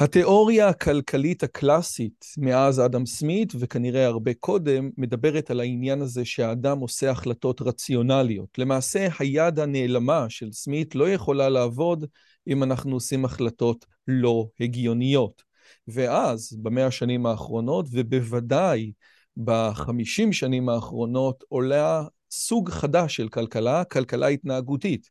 התיאוריה הכלכלית הקלאסית מאז אדם סמית, וכנראה הרבה קודם, מדברת על העניין הזה שהאדם עושה החלטות רציונליות. למעשה, היד הנעלמה של סמית לא יכולה לעבוד אם אנחנו עושים החלטות לא הגיוניות. ואז, במאה השנים האחרונות, ובוודאי בחמישים שנים האחרונות, עולה סוג חדש של כלכלה, כלכלה התנהגותית.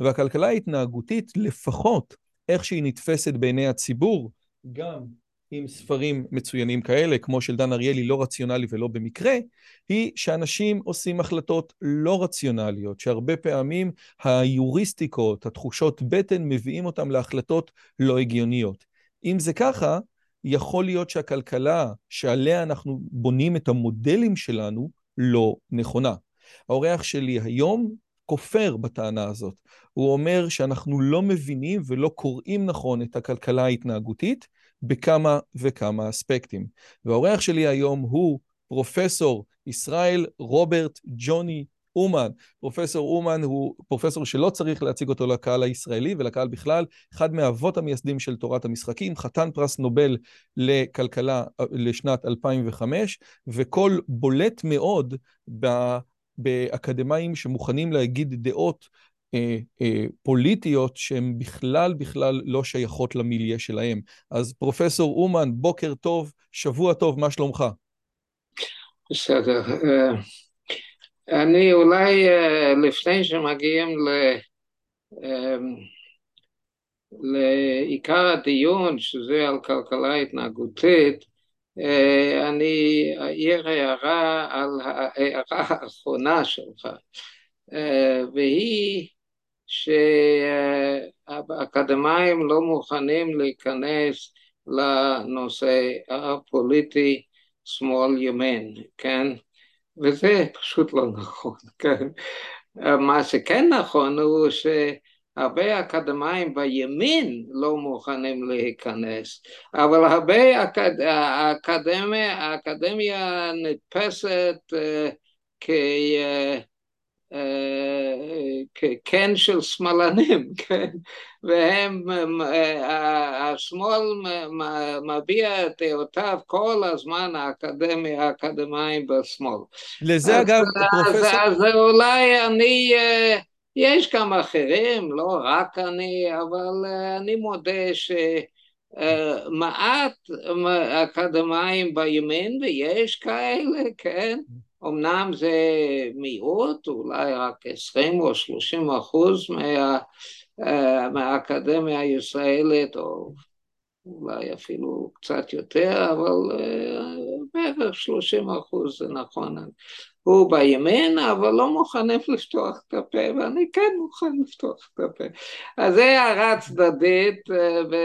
והכלכלה ההתנהגותית, לפחות איך שהיא נתפסת בעיני הציבור, גם עם ספרים מצוינים כאלה, כמו של דן אריאלי, לא רציונלי ולא במקרה, היא שאנשים עושים החלטות לא רציונליות, שהרבה פעמים היוריסטיקות, התחושות בטן, מביאים אותם להחלטות לא הגיוניות. אם זה ככה, יכול להיות שהכלכלה שעליה אנחנו בונים את המודלים שלנו לא נכונה. האורח שלי היום כופר בטענה הזאת. הוא אומר שאנחנו לא מבינים ולא קוראים נכון את הכלכלה ההתנהגותית בכמה וכמה אספקטים. והאורח שלי היום הוא פרופסור ישראל רוברט ג'וני אומן. פרופסור אומן הוא פרופסור שלא צריך להציג אותו לקהל הישראלי ולקהל בכלל, אחד מהאבות המייסדים של תורת המשחקים, חתן פרס נובל לכלכלה לשנת 2005, וקול בולט מאוד באקדמאים שמוכנים להגיד דעות אה, אה, פוליטיות שהן בכלל בכלל לא שייכות למיליה שלהם. אז פרופסור אומן, בוקר טוב, שבוע טוב, מה שלומך? בסדר. אה, אני אולי אה, לפני שמגיעים ל... אה, לעיקר הדיון, שזה על כלכלה התנהגותית, אני אעיר הערה על ההערה האחרונה שלך, והיא שהאקדמאים לא מוכנים להיכנס לנושא הפוליטי שמאל ימין, כן? וזה פשוט לא נכון, כן? מה שכן נכון הוא שהרבה אקדמאים בימין לא מוכנים להיכנס, אבל הרבה אקד... האקדמיה, האקדמיה נתפסת uh, כ... Uh, של שמאלנים, כן? והם, השמאל מביע את דעותיו כל הזמן האקדמי, האקדמאים בשמאל. לזה אגב, פרופסור... אז אולי אני, יש גם אחרים, לא רק אני, אבל אני מודה ש... מעט אקדמאים בימין, ויש כאלה, כן? אמנם זה מיעוט, אולי רק 20 או 30 אחוז מה, אה, מהאקדמיה הישראלית, או אולי אפילו קצת יותר, אבל אה, בערך 30 אחוז זה נכון. הוא בימין, אבל לא מוכנים לפתוח את הפה, ואני כן מוכן לפתוח את הפה. אז זה הערה צדדית, אה, ו...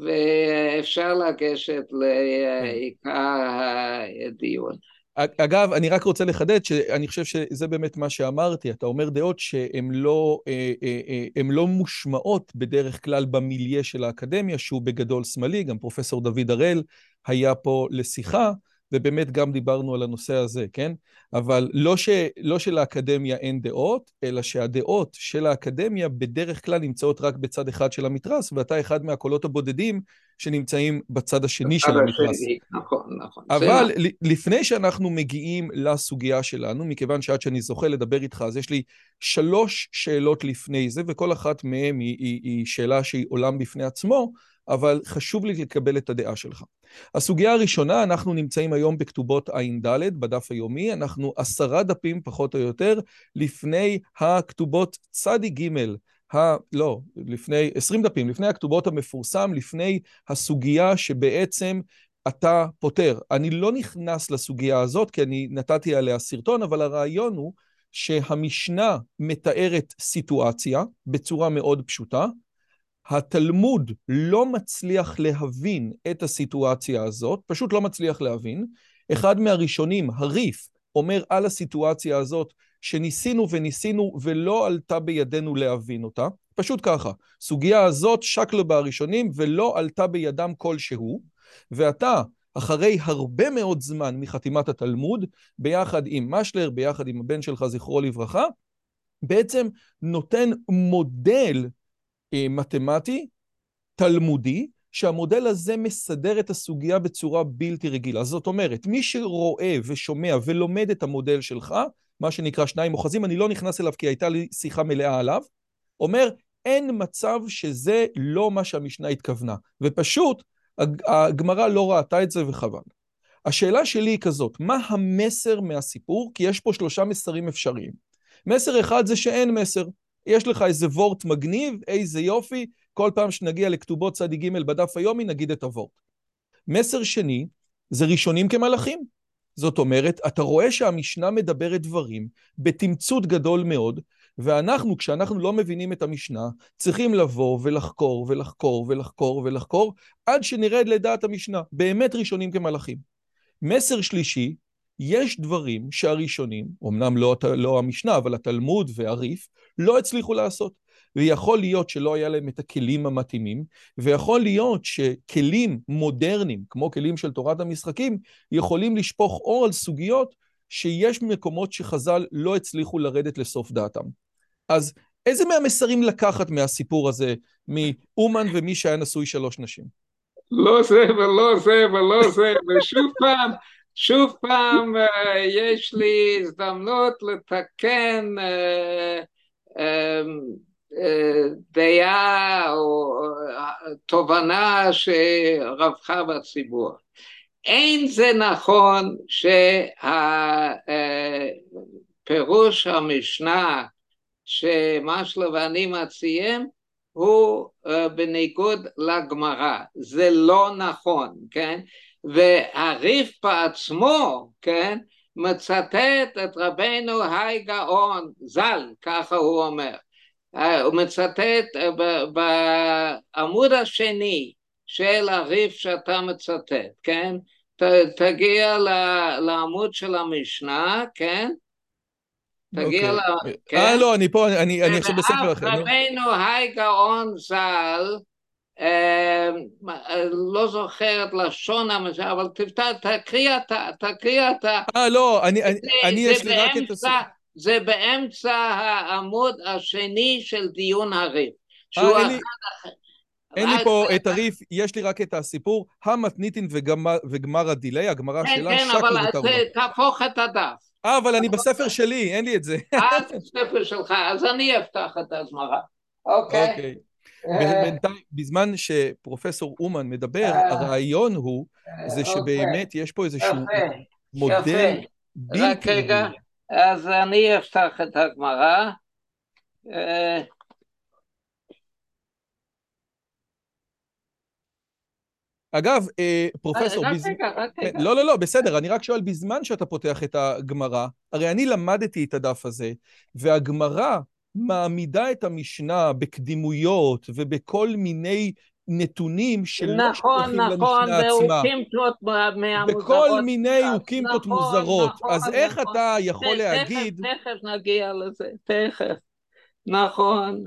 ואפשר לגשת לעיקר הדיון. אגב, אני רק רוצה לחדד שאני חושב שזה באמת מה שאמרתי, אתה אומר דעות שהן לא, אה, אה, אה, לא מושמעות בדרך כלל במיליה של האקדמיה, שהוא בגדול שמאלי, גם פרופסור דוד הראל היה פה לשיחה, ובאמת גם דיברנו על הנושא הזה, כן? אבל לא, ש, לא שלאקדמיה אין דעות, אלא שהדעות של האקדמיה בדרך כלל נמצאות רק בצד אחד של המתרס, ואתה אחד מהקולות הבודדים שנמצאים בצד השני של המתרס. נכון, נכון. אבל לפני שאנחנו מגיעים לסוגיה שלנו, מכיוון שעד שאני זוכה לדבר איתך, אז יש לי שלוש שאלות לפני זה, וכל אחת מהן היא, היא, היא שאלה שהיא עולם בפני עצמו, אבל חשוב לי לקבל את הדעה שלך. הסוגיה הראשונה, אנחנו נמצאים היום בכתובות ע"ד, בדף היומי, אנחנו עשרה דפים פחות או יותר לפני הכתובות צדי ג', ה... לא, לפני 20 דפים, לפני הכתובות המפורסם, לפני הסוגיה שבעצם אתה פותר. אני לא נכנס לסוגיה הזאת, כי אני נתתי עליה סרטון, אבל הרעיון הוא שהמשנה מתארת סיטואציה בצורה מאוד פשוטה. התלמוד לא מצליח להבין את הסיטואציה הזאת, פשוט לא מצליח להבין. אחד מהראשונים, הריף, אומר על הסיטואציה הזאת שניסינו וניסינו ולא עלתה בידינו להבין אותה. פשוט ככה, סוגיה הזאת שקלו בה הראשונים ולא עלתה בידם כלשהו, ואתה, אחרי הרבה מאוד זמן מחתימת התלמוד, ביחד עם משלר, ביחד עם הבן שלך, זכרו לברכה, בעצם נותן מודל מתמטי, תלמודי, שהמודל הזה מסדר את הסוגיה בצורה בלתי רגילה. זאת אומרת, מי שרואה ושומע ולומד את המודל שלך, מה שנקרא שניים אוחזים, אני לא נכנס אליו כי הייתה לי שיחה מלאה עליו, אומר, אין מצב שזה לא מה שהמשנה התכוונה. ופשוט, הגמרא לא ראתה את זה וחבל. השאלה שלי היא כזאת, מה המסר מהסיפור? כי יש פה שלושה מסרים אפשריים. מסר אחד זה שאין מסר. יש לך איזה וורט מגניב, איזה יופי, כל פעם שנגיע לכתובות צד ג' בדף היומי, נגיד את הוורט. מסר שני, זה ראשונים כמלאכים. זאת אומרת, אתה רואה שהמשנה מדברת דברים בתמצות גדול מאוד, ואנחנו, כשאנחנו לא מבינים את המשנה, צריכים לבוא ולחקור ולחקור ולחקור ולחקור, עד שנרד לדעת המשנה. באמת ראשונים כמלאכים. מסר שלישי, יש דברים שהראשונים, אמנם לא, לא המשנה, אבל התלמוד והריף, לא הצליחו לעשות. ויכול להיות שלא היה להם את הכלים המתאימים, ויכול להיות שכלים מודרניים, כמו כלים של תורת המשחקים, יכולים לשפוך אור על סוגיות שיש מקומות שחז"ל לא הצליחו לרדת לסוף דעתם. אז איזה מהמסרים לקחת מהסיפור הזה מאומן ומי שהיה נשוי שלוש נשים? לא זה ולא זה ולא זה, ושוב פעם, שוב פעם אה, יש לי הזדמנות לתקן uh, um, דעה או תובנה שרווחה בציבור. אין זה נכון שהפירוש המשנה שמשלו ואני מציעים הוא בניגוד לגמרא, זה לא נכון, כן? והריף בעצמו, כן? מצטט את רבנו היי גאון ז"ל, ככה הוא אומר. אה, הוא מצטט אה, בעמוד השני של הריף שאתה מצטט, כן? ת, תגיע לעמוד של המשנה, כן? תגיע okay. אוקיי. ל... כן? אה, לא, אני פה, אני, אני עכשיו בספר אחר. רבנו היי גאון ז"ל, אה, לא זוכר את לשון המשנה, אבל תקריא אתה, תקריא אתה. אה, לא, אני, אני, אני יש לי רק את הספר. זה באמצע העמוד השני של דיון הריף. אה, אין, לי, אין לי פה את הריף, יש לי רק את הסיפור, המתניתין וגמר, וגמר הדיליי, הגמרא כן, שלה, שקל ותרומה. כן, כן, אבל תהפוך את הדף. אה, אבל אני בספר שלי, אין לי את זה. אה, בספר שלך, אז אני אפתח את הגמרא. אוקיי. אה. בינתיים, בזמן שפרופסור אומן מדבר, אה. הרעיון הוא, זה אוקיי. שבאמת יש פה איזשהו מודל בלתי... רק רגע. אז אני אפתח את הגמרא. אה, אגב, אה, פרופסור... רק רגע, רק רגע. לא, לא, לא, בסדר, אני רק שואל, בזמן שאתה פותח את הגמרא, הרי אני למדתי את הדף הזה, והגמרא מעמידה את המשנה בקדימויות ובכל מיני נתונים שלא נכון, שייכים נכון, למשנה עצמה. נכון, נכון, ואוקימתות מהמוזרות. בכל מיני אוקימתות נכון, מוזרות. נכון, אז נכון, איך נכון. אתה יכול תכף, להגיד... תכף נגיע לזה, תכף. נכון.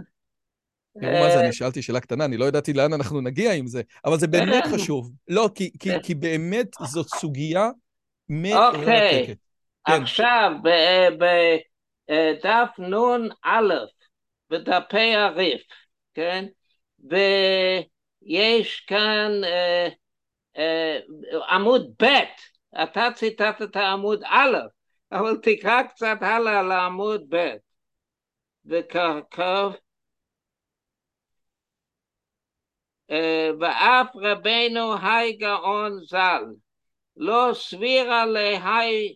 תראו מה זה, אני שאלתי שאלה קטנה, אני לא ידעתי לאן אנחנו נגיע עם זה, אבל זה באמת חשוב. לא, כי, כי, כי באמת זאת סוגיה מרתקת. אוקיי, כן. עכשיו, בדף נ"א, בדפי הריף, כן? יש כאן אה, אה, עמוד ב', אתה ציטטת עמוד א', אבל תקרא קצת הלאה לעמוד ב', וככה אה, ואף רבנו היי גאון ז"ל, לא סבירה להי,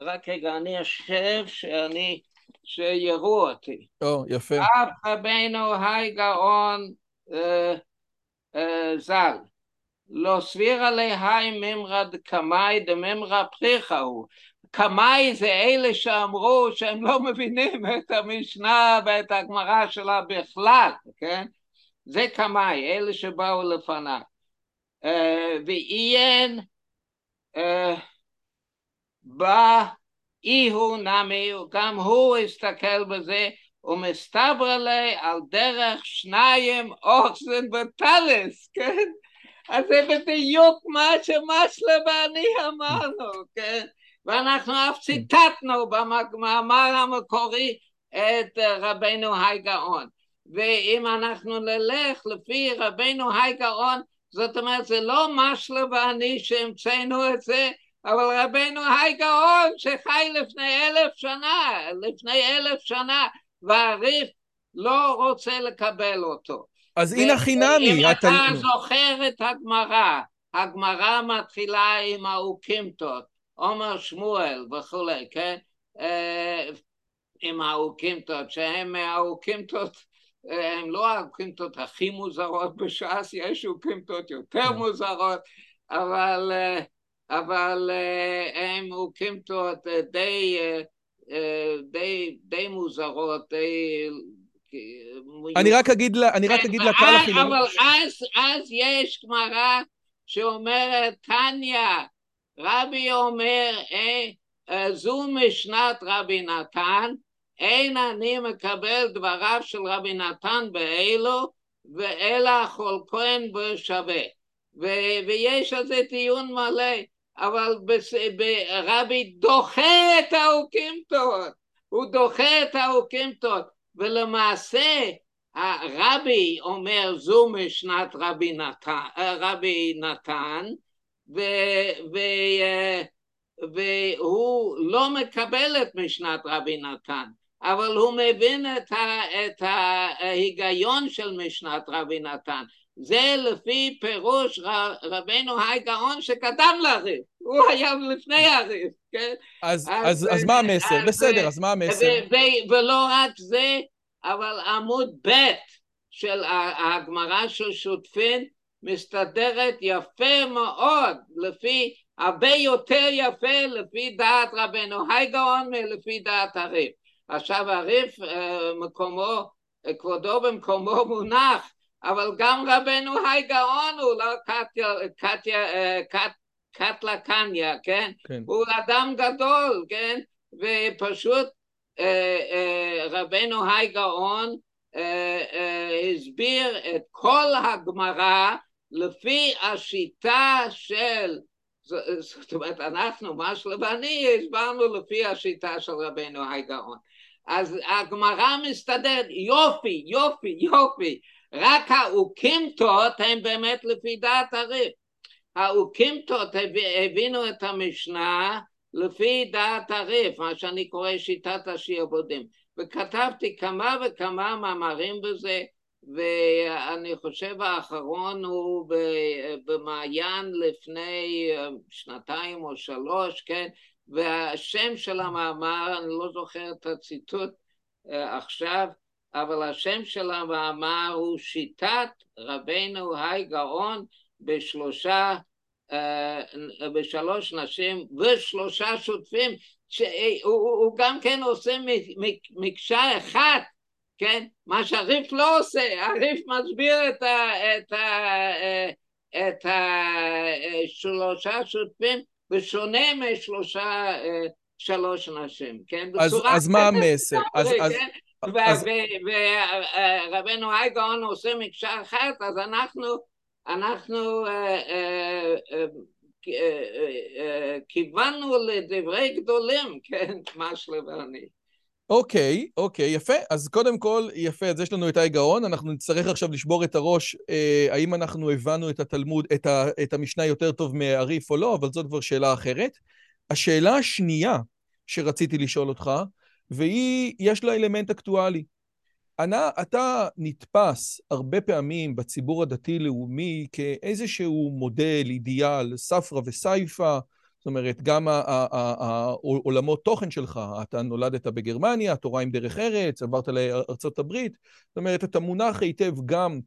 רק רגע, אני אשב שאני שיראו אותי. או, יפה. אף רבנו היי גאון אה, אה, ז"ל, לא סבירה להי ממרא דקמאי דממרא פריחא הוא. קמאי זה אלה שאמרו שהם לא מבינים את המשנה ואת הגמרא שלה בכלל, כן? זה קמאי, אלה שבאו לפניו. אה, ועיין אה, באי הוא נמי, גם הוא הסתכל בזה, ומסתבר לי על דרך שניים אוחזן וטלס, כן? אז זה בדיוק מה שמשלה ואני אמרנו, כן? ואנחנו אף ציטטנו במאמר המקורי את רבנו היי גאון. ואם אנחנו נלך לפי רבנו היי גאון, זאת אומרת זה לא משלה ואני שהמצאנו את זה, אבל רבנו היי גאון שחי לפני אלף שנה, לפני אלף שנה, והריף לא רוצה לקבל אותו. אז הנה חינמי. אם אתה זוכר את הגמרא, הגמרא מתחילה עם האוקימתות, עומר שמואל וכולי, כן? אה, עם האוקימתות, שהם האוקימתות, הם לא האוקימתות הכי מוזרות בש"ס, יש אוקימתות יותר כן. מוזרות, אבל, אה, אבל אה, הם אוקימתות די, די, די מוזרות, די... אני רק אגיד, אני רק אגיד לקהל החילוני. אבל אז, אז יש גמרא שאומרת, תניא, רבי אומר, אה, אה, זו משנת רבי נתן, אין אני מקבל דבריו של רבי נתן באלו, ואלא כהן בשווה. ויש על זה דיון מלא, אבל רבי דוחה את האוקימתות, הוא דוחה את האוקימתות, ולמעשה הרבי אומר זו משנת רבי נתן, רבי נתן ו, ו, והוא לא מקבל את משנת רבי נתן, אבל הוא מבין את, ה, את ההיגיון של משנת רבי נתן. זה לפי פירוש רבנו היי גאון שקדם לריב, הוא היה לפני הריב, כן? אז, אז, אז, אז מה המסר? אז, בסדר, אז מה המסר? ו, ו, ולא רק זה, אבל עמוד ב' של הגמרא של שותפין מסתדרת יפה מאוד, לפי, הרבה יותר יפה לפי דעת רבנו היי גאון מלפי דעת הריף. עכשיו הריף אה, מקומו, כבודו במקומו מונח, אבל גם רבנו היי גאון הוא לא קטיה, קטיה, אה, קט, קטלה קניה, כן? כן? הוא אדם גדול, כן? ופשוט אה, רבנו היי גאון הסביר את כל הגמרא לפי השיטה של, זאת אומרת אנחנו, משלה ואני, הסברנו לפי השיטה של רבנו היי גאון. אז הגמרא מסתדרת, יופי, יופי, יופי, רק האוקימתות הם באמת לפי דעת הריב. האוקימתות הבינו את המשנה לפי דעת הריב, מה שאני קורא שיטת השיעבודים. וכתבתי כמה וכמה מאמרים בזה, ואני חושב האחרון הוא במעיין לפני שנתיים או שלוש, כן? והשם של המאמר, אני לא זוכר את הציטוט אה, עכשיו, אבל השם של המאמר הוא שיטת רבנו היי גאון בשלושה, אה, בשלוש נשים ושלושה שותפים, שהוא הוא גם כן עושה מקשה אחת כן? מה שהריף לא עושה, הריף מסביר את, ה, את, ה, את השלושה שותפים בשונה משלושה, שלוש נשים, כן? אז, אז מה המסר? אז, אז, כן? ורבנו היי גאון עושה מקשה אחת, אז אנחנו, אנחנו כיוונו לדברי גדולים, כן? משלה ואני. אוקיי, אוקיי, יפה. אז קודם כל, יפה, אז יש לנו את האי גאון, אנחנו נצטרך עכשיו לשבור את הראש, אה, האם אנחנו הבנו את התלמוד, את, ה, את המשנה יותר טוב מהריף או לא, אבל זאת כבר שאלה אחרת. השאלה השנייה שרציתי לשאול אותך, והיא, יש לה אלמנט אקטואלי. אנא, אתה נתפס הרבה פעמים בציבור הדתי-לאומי כאיזשהו מודל, אידיאל, ספרא וסייפא, זאת אומרת, גם העולמות תוכן שלך, אתה נולדת בגרמניה, תורה עם דרך ארץ, עברת לארצות הברית, זאת אומרת, אתה מונח היטב גם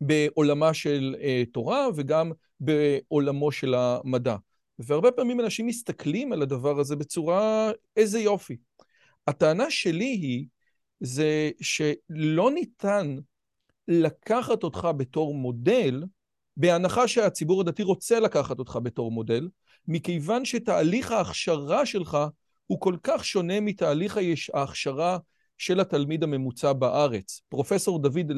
בעולמה של תורה וגם בעולמו של המדע. והרבה פעמים אנשים מסתכלים על הדבר הזה בצורה, איזה יופי. הטענה שלי היא, זה שלא ניתן לקחת אותך בתור מודל, בהנחה שהציבור הדתי רוצה לקחת אותך בתור מודל, מכיוון שתהליך ההכשרה שלך הוא כל כך שונה מתהליך ההכשרה של התלמיד הממוצע בארץ. פרופסור דוד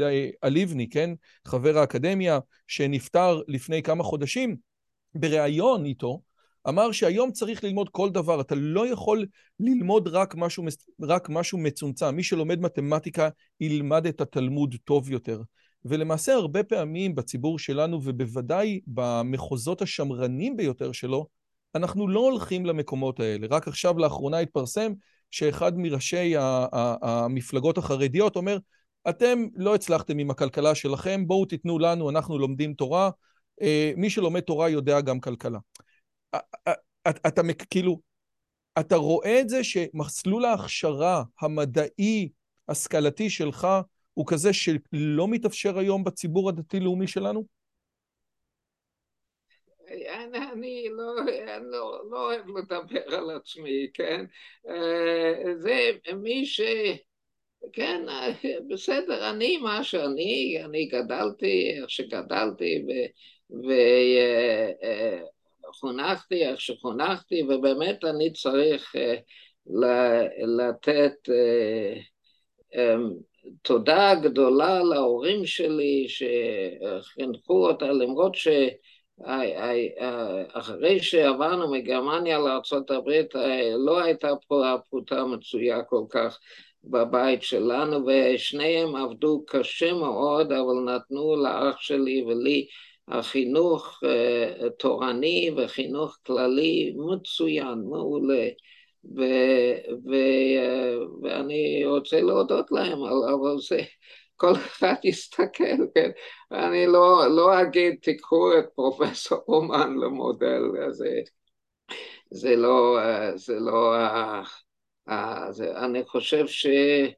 אליבני, כן, חבר האקדמיה, שנפטר לפני כמה חודשים, בריאיון איתו, אמר שהיום צריך ללמוד כל דבר, אתה לא יכול ללמוד רק משהו, רק משהו מצומצם. מי שלומד מתמטיקה ילמד את התלמוד טוב יותר. ולמעשה הרבה פעמים בציבור שלנו, ובוודאי במחוזות השמרנים ביותר שלו, אנחנו לא הולכים למקומות האלה. רק עכשיו לאחרונה התפרסם שאחד מראשי המפלגות החרדיות אומר, אתם לא הצלחתם עם הכלכלה שלכם, בואו תיתנו לנו, אנחנו לומדים תורה, אה, מי שלומד תורה יודע גם כלכלה. אתה כאילו, אתה רואה את זה שמסלול ההכשרה המדעי, השכלתי שלך, הוא כזה שלא מתאפשר היום בציבור הדתי-לאומי שלנו? אני, אני, לא, לא, לא אוהב לדבר על עצמי, כן? אה, זה מי ש... כן, בסדר, אני מה שאני, אני גדלתי איך שגדלתי וחונכתי איך שחונכתי, ובאמת אני צריך אה, לתת אה, אמ, תודה גדולה להורים שלי שחינכו אותה, למרות ש... אחרי שעברנו מגרמניה לארה"ב לא הייתה פה הפרוטה מצויה כל כך בבית שלנו ושניהם עבדו קשה מאוד אבל נתנו לאח שלי ולי החינוך אה, תורני וחינוך כללי מצוין, מעולה ו, ו, אה, ואני רוצה להודות להם אבל זה כל אחד יסתכל, כן? אני לא, לא אגיד תיקחו את פרופסור אומן למודל, זה, זה לא, זה לא, זה, אני חושב שכן,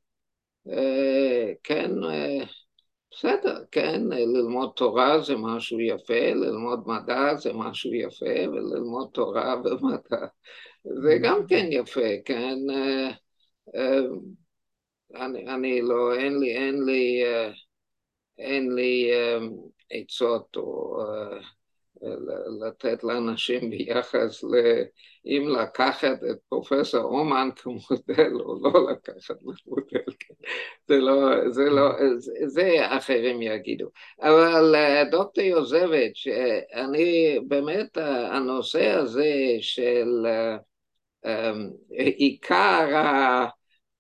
בסדר, כן, ללמוד תורה זה משהו יפה, ללמוד מדע זה משהו יפה, וללמוד תורה ומדע זה גם כן יפה, כן? אני, אני לא, אין לי, אין לי, אה, אין לי אה, עצות או אה, לתת לאנשים ביחס לאם לקחת את פרופסור אומן כמודל או לא לקחת מודל, כן. זה לא, זה לא, זה, זה אחרים יגידו. אבל דוקטור יוזביץ', אני באמת, הנושא הזה של עיקר ה...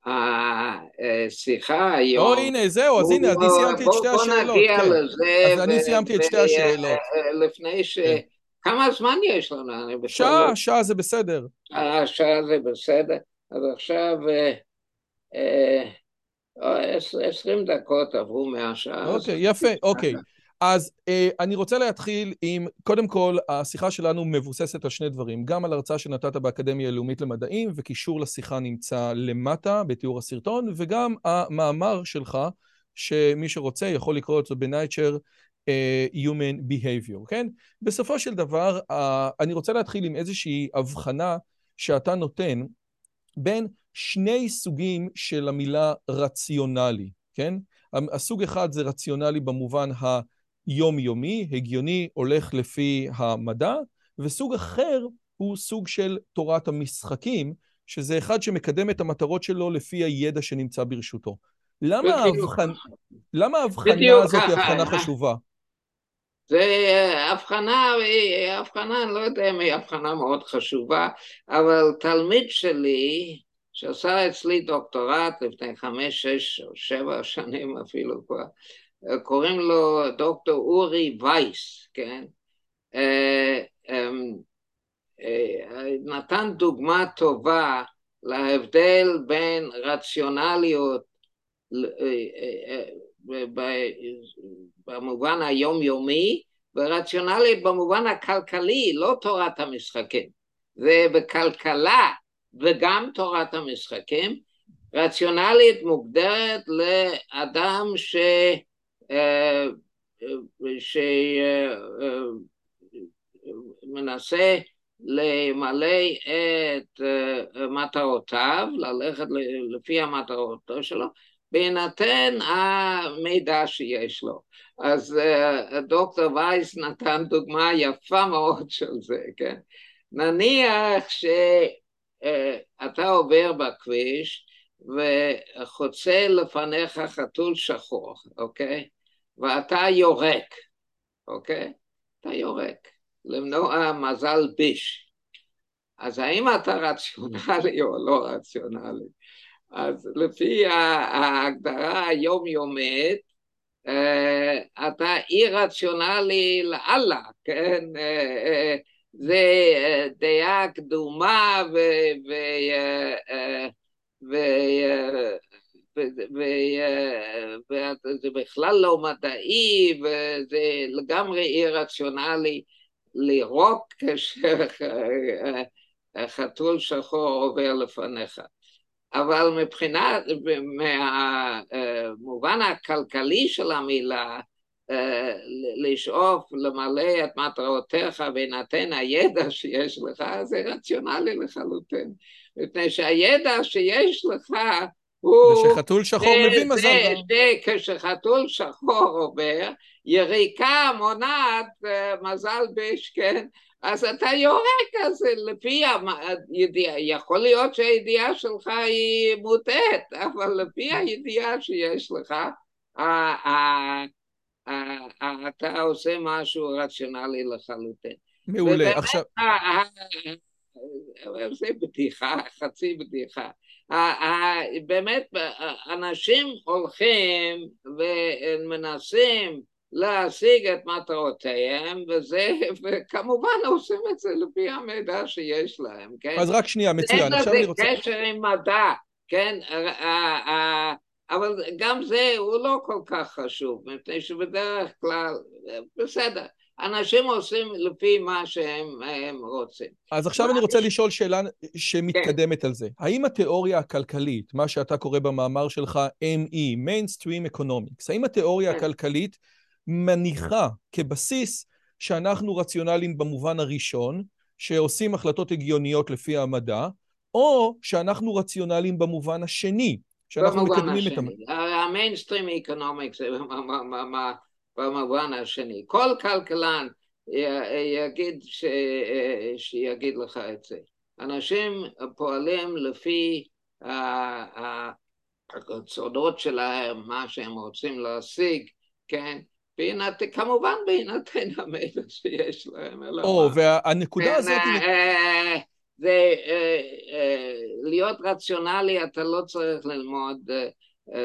השיחה היום... או הנה, זהו, אז הנה, אני סיימתי את שתי השאלות. בוא נגיע כן. לזה. אז אני סיימתי את שתי השאלות. לפני ש... כן. כמה זמן יש לנו? שעה, שעה זה בסדר. אה, שעה זה בסדר. אז עכשיו אה, אה, עשרים דקות עברו מהשעה. אוקיי, יפה, אוקיי. אז אה, אני רוצה להתחיל עם, קודם כל, השיחה שלנו מבוססת על שני דברים, גם על הרצאה שנתת באקדמיה הלאומית למדעים, וקישור לשיחה נמצא למטה בתיאור הסרטון, וגם המאמר שלך, שמי שרוצה יכול לקרוא אותו ב-Nature uh, Human Behavior, כן? בסופו של דבר, uh, אני רוצה להתחיל עם איזושהי הבחנה שאתה נותן בין שני סוגים של המילה רציונלי, כן? הסוג אחד זה רציונלי במובן ה... יומיומי, הגיוני, הולך לפי המדע, וסוג אחר הוא סוג של תורת המשחקים, שזה אחד שמקדם את המטרות שלו לפי הידע שנמצא ברשותו. למה ההבחנה, הזאת היא הבחנה חשובה? זה הבחנה, הבחנה, אני לא יודע אם היא הבחנה מאוד חשובה, אבל תלמיד שלי, שעשה אצלי דוקטורט לפני חמש, שש או שבע שנים אפילו כבר, קוראים לו דוקטור אורי וייס, כן? אה, אמ, אה, נתן דוגמה טובה להבדל בין רציונליות אה, במובן היומיומי ורציונליות במובן הכלכלי, לא תורת המשחקים. ובכלכלה וגם תורת המשחקים, רציונלית מוגדרת לאדם ש... שמנסה למלא את מטרותיו, ללכת לפי המטרות שלו, בהינתן המידע שיש לו. אז דוקטור וייס נתן דוגמה יפה מאוד של זה, כן? נניח שאתה עובר בכביש וחוצה לפניך חתול שחור, אוקיי? ואתה יורק, אוקיי? אתה יורק, למנוע מזל ביש. אז האם אתה רציונלי או לא רציונלי? אז לפי ההגדרה היומיומית, אה, אתה אי רציונלי לאללה, כן? אה, אה, זה דעה קדומה ו... ו... וזה בכלל לא מדעי וזה לגמרי אי רציונלי לירוק כאשר חתול שחור עובר לפניך. אבל מבחינת, מהמובן הכלכלי של המילה, לשאוף למלא את מטרותיך בהינתן הידע שיש לך, זה רציונלי לחלוטין. מפני שהידע שיש לך הוא... ושחתול שחור מביא מזל. זה, זה, כשחתול שחור עובר, יריקה מונעת מזל ביש, כן? אז אתה יורק, אז לפי הידיעה, יכול להיות שהידיעה שלך היא מוטעת, אבל לפי הידיעה שיש לך, אתה עושה משהו רציונלי לחלוטין. מעולה, עכשיו... זה בדיחה, חצי בדיחה. באמת, אנשים הולכים ומנסים להשיג את מטרותיהם, וזה, וכמובן עושים את זה לפי המידע שיש להם, כן? אז רק שנייה, מצוין. אין לזה רוצה... קשר עם מדע, כן? אבל גם זה הוא לא כל כך חשוב, מפני שבדרך כלל, בסדר. אנשים עושים לפי מה שהם רוצים. אז עכשיו אני רוצה לשאול שאלה שמתקדמת כן. על זה. האם התיאוריה הכלכלית, מה שאתה קורא במאמר שלך ME, Mainstream Economics, האם התיאוריה כן. הכלכלית מניחה כבסיס שאנחנו רציונליים במובן הראשון, שעושים החלטות הגיוניות לפי המדע, או שאנחנו רציונליים במובן השני, שאנחנו מקדמים את המדע. ה mainstream economics במובן השני. כל כלכלן יגיד, ש... שיגיד לך את זה. אנשים פועלים לפי הרצונות שלהם, מה שהם רוצים להשיג, כן? בהינתן, כמובן בהינתן המידע שיש להם. או, והנקודה כן, הזאת... אה, זה אה, אה, רציונלי, אתה לא צריך ללמוד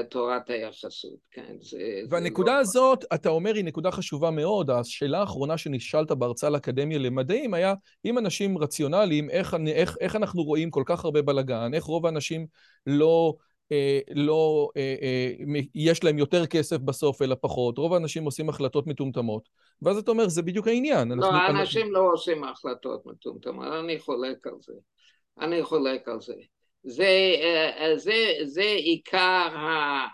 תורת היחסות, כן? זה, והנקודה זה לא... הזאת, אתה אומר, היא נקודה חשובה מאוד. השאלה האחרונה שנשאלת בהרצאה לאקדמיה למדעים היה, אם אנשים רציונליים, איך, איך, איך אנחנו רואים כל כך הרבה בלאגן, איך רוב האנשים לא... אה, לא, אה, אה, יש להם יותר כסף בסוף אלא פחות, רוב האנשים עושים החלטות מטומטמות, ואז אתה אומר, זה בדיוק העניין. לא, אנחנו, אנשים אנחנו... לא עושים החלטות מטומטמות, אני חולק על זה. אני חולק על זה. זה, זה, זה עיקר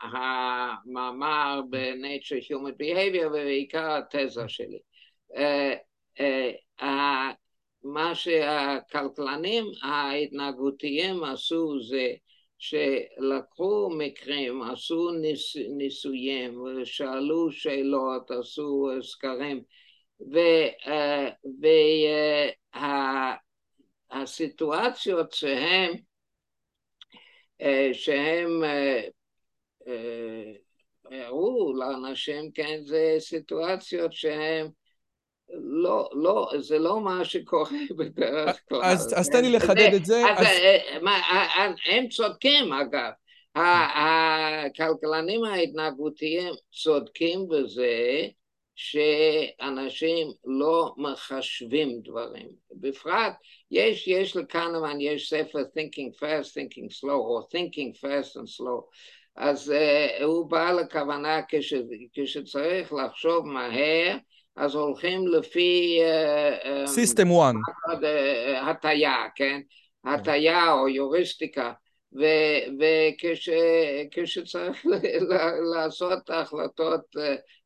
המאמר ב-Nature Human Behavior ועיקר התזה שלי. מה שהכלכלנים ההתנהגותיים עשו זה שלקחו מקרים, עשו ניס, ניסויים, שאלו שאלות, עשו סקרים, והסיטואציות וה, שהם, שהם הראו לאנשים, כן, זה סיטואציות שהם לא, לא, זה לא מה שקורה בדרך כלל. אז, אז תן לי לחדד את זה. אז, אז... אה, מה, אה, אה, הם צודקים אגב, הכלכלנים ההתנהגותיים צודקים בזה שאנשים לא מחשבים דברים. בפרט, יש, יש לקנמן, יש ספר Thinking Fast, Thinking Slow, או Thinking Fast and Slow, אז uh, הוא בא לכוונה כש, כשצריך לחשוב מהר אז הולכים לפי... סיסטם 1. הטיה, כן? הטיה או יוריסטיקה. וכשצריך לעשות החלטות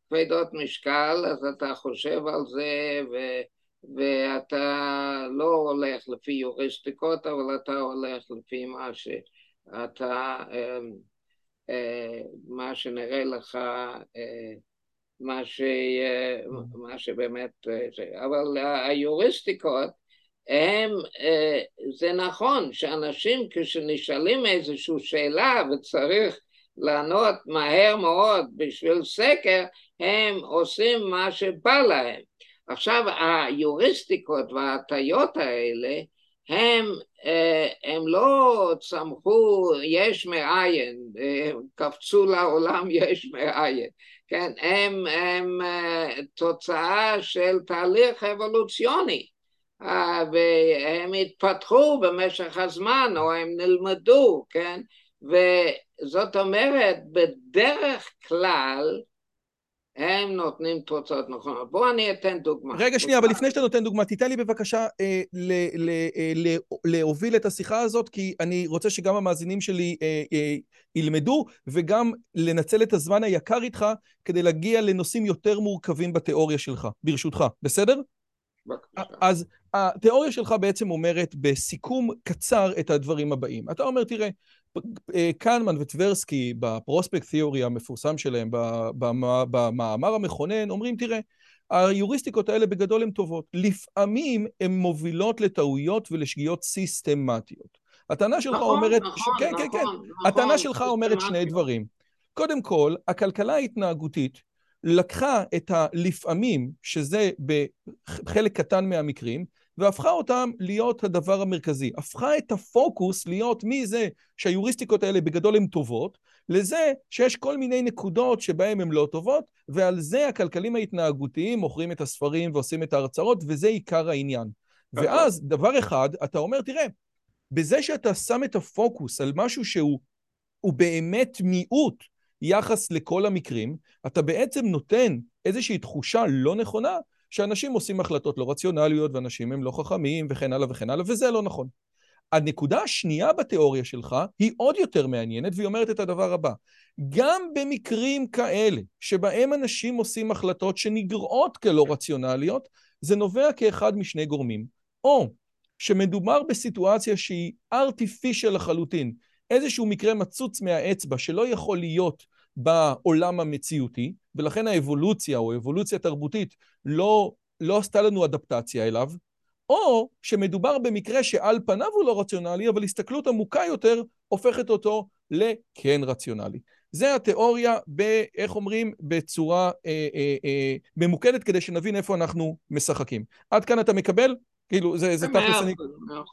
כבדות משקל, אז אתה חושב על זה ו, ואתה לא הולך לפי יוריסטיקות, אבל אתה הולך לפי מה שאתה, אה, מה שנראה לך, אה, מה, ש, מה שבאמת, אה, אבל היוריסטיקות הם, זה נכון שאנשים כשנשאלים איזושהי שאלה וצריך לענות מהר מאוד בשביל סקר, הם עושים מה שבא להם. עכשיו היוריסטיקות וההטיות האלה הם, אה, הם לא צמחו יש מאין, קפצו לעולם יש מאין, כן, הם, הם אה, תוצאה של תהליך אבולוציוני. אה, והם התפתחו במשך הזמן או הם נלמדו, כן, וזאת אומרת בדרך כלל הם נותנים תוצאות נכונות. בואו אני אתן דוגמה. רגע, שנייה, אבל לפני שאתה נותן דוגמה, תיתן לי בבקשה אה, ל- ל- אה, ל- להוביל את השיחה הזאת, כי אני רוצה שגם המאזינים שלי אה, אה, ילמדו, וגם לנצל את הזמן היקר איתך כדי להגיע לנושאים יותר מורכבים בתיאוריה שלך, ברשותך, בסדר? בבקשה. אז התיאוריה שלך בעצם אומרת בסיכום קצר את הדברים הבאים. אתה אומר, תראה, קנמן וטברסקי בפרוספקט תיאורי המפורסם שלהם, במאמר המכונן, אומרים, תראה, היוריסטיקות האלה בגדול הן טובות. לפעמים הן מובילות לטעויות ולשגיאות סיסטמטיות. הטענה שלך נכון, אומרת... נכון, כן, כן, כן. נכון, הטענה נכון, שלך אומרת שני סיסטמטיות. דברים. קודם כל, הכלכלה ההתנהגותית לקחה את הלפעמים, שזה בחלק קטן מהמקרים, והפכה אותם להיות הדבר המרכזי. הפכה את הפוקוס להיות מזה שהיוריסטיקות האלה בגדול הן טובות, לזה שיש כל מיני נקודות שבהן הן לא טובות, ועל זה הכלכלים ההתנהגותיים מוכרים את הספרים ועושים את ההרצאות, וזה עיקר העניין. ואז, דבר אחד, אתה אומר, תראה, בזה שאתה שם את הפוקוס על משהו שהוא הוא באמת מיעוט יחס לכל המקרים, אתה בעצם נותן איזושהי תחושה לא נכונה שאנשים עושים החלטות לא רציונליות ואנשים הם לא חכמים וכן הלאה וכן הלאה, וזה לא נכון. הנקודה השנייה בתיאוריה שלך היא עוד יותר מעניינת והיא אומרת את הדבר הבא: גם במקרים כאלה שבהם אנשים עושים החלטות שנגרעות כלא רציונליות, זה נובע כאחד משני גורמים. או שמדובר בסיטואציה שהיא artificial לחלוטין, איזשהו מקרה מצוץ מהאצבע שלא יכול להיות בעולם המציאותי, ולכן האבולוציה או אבולוציה תרבותית לא, לא עשתה לנו אדפטציה אליו, או שמדובר במקרה שעל פניו הוא לא רציונלי, אבל הסתכלות עמוקה יותר הופכת אותו לכן רציונלי. זה התיאוריה, ב, איך אומרים, בצורה אה, אה, אה, ממוקדת, כדי שנבין איפה אנחנו משחקים. עד כאן אתה מקבל? כאילו, זה, זה תכלס, אני.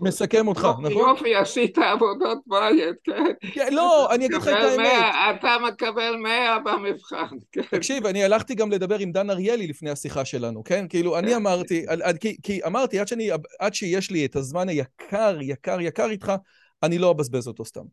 מסכם אותך, נכון? יופי, עשית עבודות בית, כן. כן, לא, אני אגיד לך את האמת. אתה מקבל מאה במבחן, כן. תקשיב, אני הלכתי גם לדבר עם דן אריאלי לפני השיחה שלנו, כן? כאילו, אני כן. אמרתי, כי, אמרתי, עד שיש לי את הזמן היקר, יקר, יקר איתך, אני לא אבזבז אותו סתם.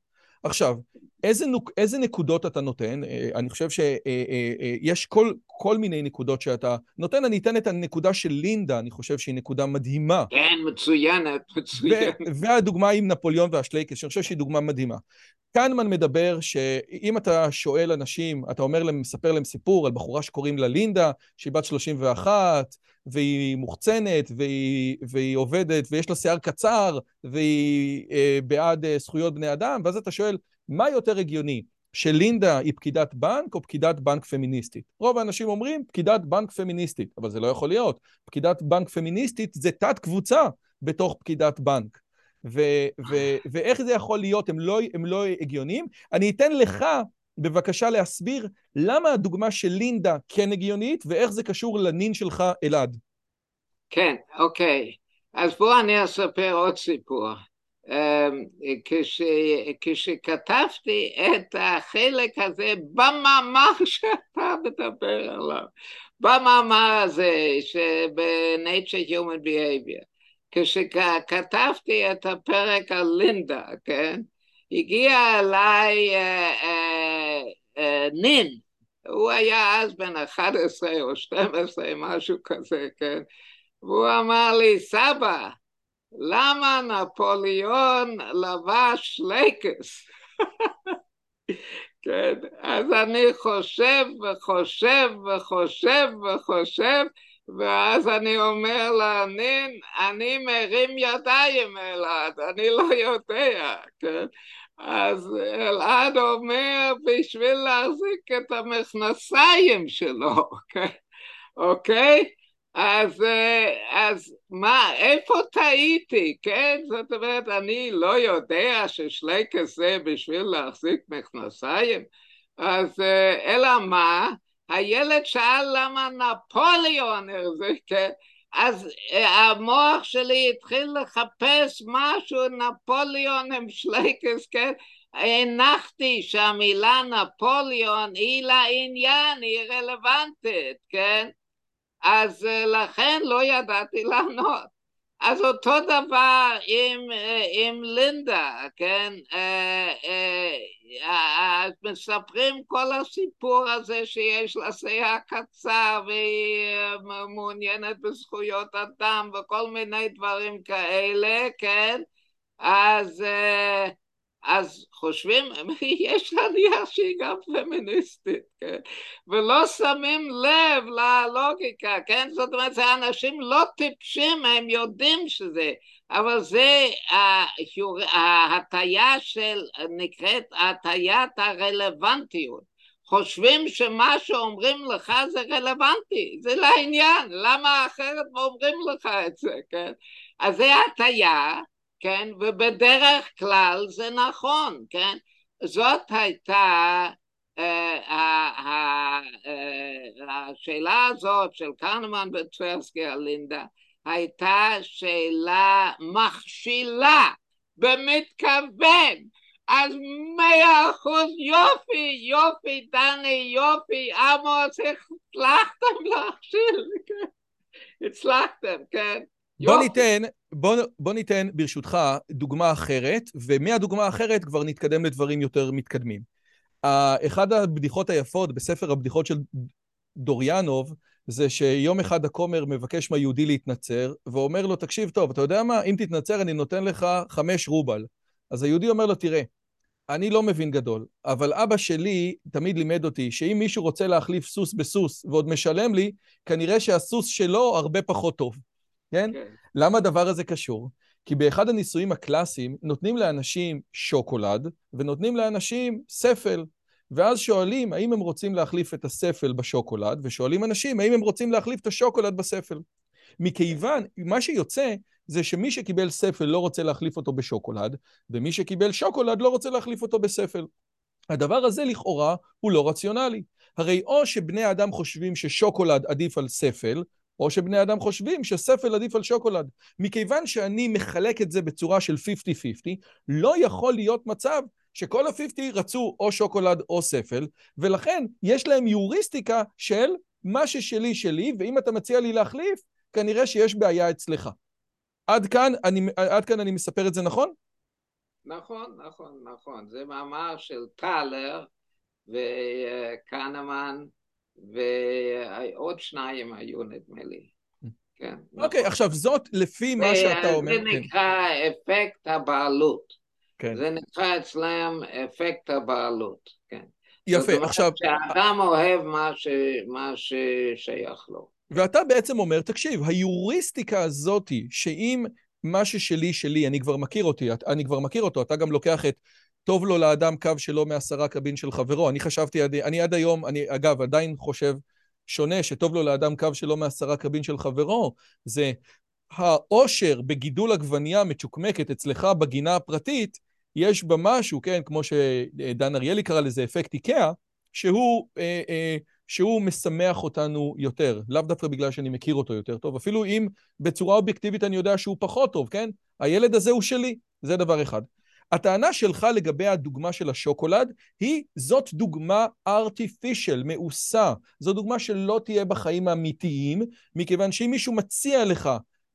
עכשיו, איזה, נוק, איזה נקודות אתה נותן? אה, אני חושב שיש כל, כל מיני נקודות שאתה נותן. אני אתן את הנקודה של לינדה, אני חושב שהיא נקודה מדהימה. כן, מצוינת, מצוינת. ו- והדוגמה עם נפוליאון והשלייקס, שאני חושב שהיא דוגמה מדהימה. קנמן מדבר שאם אתה שואל אנשים, אתה אומר להם, מספר להם סיפור על בחורה שקוראים לה לינדה, שהיא בת 31, והיא מוחצנת, והיא, והיא עובדת, ויש לה שיער קצר, והיא אה, בעד אה, זכויות בני אדם, ואז אתה שואל, מה יותר הגיוני? שלינדה היא פקידת בנק או פקידת בנק פמיניסטית? רוב האנשים אומרים פקידת בנק פמיניסטית, אבל זה לא יכול להיות. פקידת בנק פמיניסטית זה תת קבוצה בתוך פקידת בנק. ו- ו- ואיך זה יכול להיות, הם לא, הם לא הגיוניים. אני אתן לך בבקשה להסביר למה הדוגמה של לינדה כן הגיונית, ואיך זה קשור לנין שלך אלעד. כן, אוקיי. אז בוא אני אספר עוד סיפור. אמ, כש, כשכתבתי את החלק הזה במאמר שאתה מדבר עליו, במאמר הזה שב-Nature Human Behavior, כשכתבתי את הפרק על לינדה, כן, הגיע אליי אה, אה, אה, נין, הוא היה אז בן 11 או 12, משהו כזה, כן? והוא אמר לי, סבא, למה נפוליאון לבש שלייקס? כן, אז אני חושב וחושב וחושב וחושב, ואז אני אומר לנין, אני מרים ידיים אלעד, אני לא יודע, כן? אז אלעד אומר, בשביל להחזיק את המכנסיים שלו, כן? אוקיי? אז, אז מה, איפה טעיתי, כן? זאת אומרת, אני לא יודע ששלייקס זה בשביל להחזיק מכנסיים, אז אלא מה? הילד שאל למה נפוליאון החזיק, כן? אז המוח שלי התחיל לחפש משהו, נפוליאון עם שלייקס, כן? הנחתי שהמילה נפוליאון היא לעניין, היא רלוונטית, כן? אז לכן לא ידעתי לענות. אז אותו דבר עם, עם לינדה, כן? אז מספרים כל הסיפור הזה שיש לה שיער קצר והיא מעוניינת בזכויות אדם וכל מיני דברים כאלה, כן? אז אז חושבים, יש להניח שהיא גם פמיניסטית, כן? ולא שמים לב ללוגיקה, כן? זאת אומרת, זה אנשים לא טיפשים, הם יודעים שזה, אבל זה ההטייה של, נקראת הטיית הרלוונטיות. חושבים שמה שאומרים לך זה רלוונטי, זה לעניין, למה אחרת אומרים לך את זה, כן? אז זה הטייה, כן? ובדרך כלל זה נכון, כן? זאת הייתה uh, uh, השאלה הזאת של קרנמן וטברסקי על לינדה הייתה שאלה מכשילה במתכוון אז מאה אחוז יופי, יופי דני, יופי עמוס, הצלחתם להכשיל, כן? הצלחתם, כן? בוא ניתן, בוא, בוא ניתן ברשותך דוגמה אחרת, ומהדוגמה האחרת כבר נתקדם לדברים יותר מתקדמים. אחד הבדיחות היפות בספר הבדיחות של דוריאנוב, זה שיום אחד הכומר מבקש מהיהודי להתנצר, ואומר לו, תקשיב טוב, אתה יודע מה? אם תתנצר אני נותן לך חמש רובל. אז היהודי אומר לו, תראה, אני לא מבין גדול, אבל אבא שלי תמיד לימד אותי שאם מישהו רוצה להחליף סוס בסוס ועוד משלם לי, כנראה שהסוס שלו הרבה פחות טוב. כן? כן? למה הדבר הזה קשור? כי באחד הניסויים הקלאסיים נותנים לאנשים שוקולד ונותנים לאנשים ספל, ואז שואלים האם הם רוצים להחליף את הספל בשוקולד, ושואלים אנשים האם הם רוצים להחליף את השוקולד בספל. מכיוון, מה שיוצא זה שמי שקיבל ספל לא רוצה להחליף אותו בשוקולד, ומי שקיבל שוקולד לא רוצה להחליף אותו בספל. הדבר הזה לכאורה הוא לא רציונלי. הרי או שבני האדם חושבים ששוקולד עדיף על ספל, או שבני אדם חושבים שספל עדיף על שוקולד. מכיוון שאני מחלק את זה בצורה של 50-50, לא יכול להיות מצב שכל ה-50 רצו או שוקולד או ספל, ולכן יש להם יוריסטיקה של מה ששלי שלי, ואם אתה מציע לי להחליף, כנראה שיש בעיה אצלך. עד כאן אני, עד כאן אני מספר את זה נכון? נכון, נכון, נכון. זה מאמר של טלר וקנמן. ועוד שניים היו נדמה לי. כן. אוקיי, נכון. עכשיו זאת לפי מה שאתה אומר. זה כן. נקרא אפקט הבעלות. כן. זה נקרא אצלם אפקט הבעלות, כן. יפה, עכשיו... שאדם אוהב מה, ש... מה ששייך לו. ואתה בעצם אומר, תקשיב, היוריסטיקה הזאתי, שאם מה ששלי שלי, אני כבר מכיר אותי, אני כבר מכיר אותו, אתה גם לוקח את טוב לו לאדם קו שלו מעשרה קבין של חברו. אני חשבתי, אני עד היום, אני אגב עדיין חושב שונה, שטוב לו לאדם קו שלו מעשרה קבין של חברו, זה העושר בגידול עגבנייה מצ'וקמקת אצלך בגינה הפרטית, יש בה משהו, כן, כמו שדן אריאלי קרא לזה אפקט איקאה, שהוא, אה, אה, שהוא משמח אותנו יותר, לאו דווקא בגלל שאני מכיר אותו יותר טוב, אפילו אם בצורה אובייקטיבית אני יודע שהוא פחות טוב, כן? הילד הזה הוא שלי, זה דבר אחד. הטענה שלך לגבי הדוגמה של השוקולד היא זאת דוגמה artificial, מעושה. זו דוגמה שלא תהיה בחיים האמיתיים, מכיוון שאם מישהו מציע לך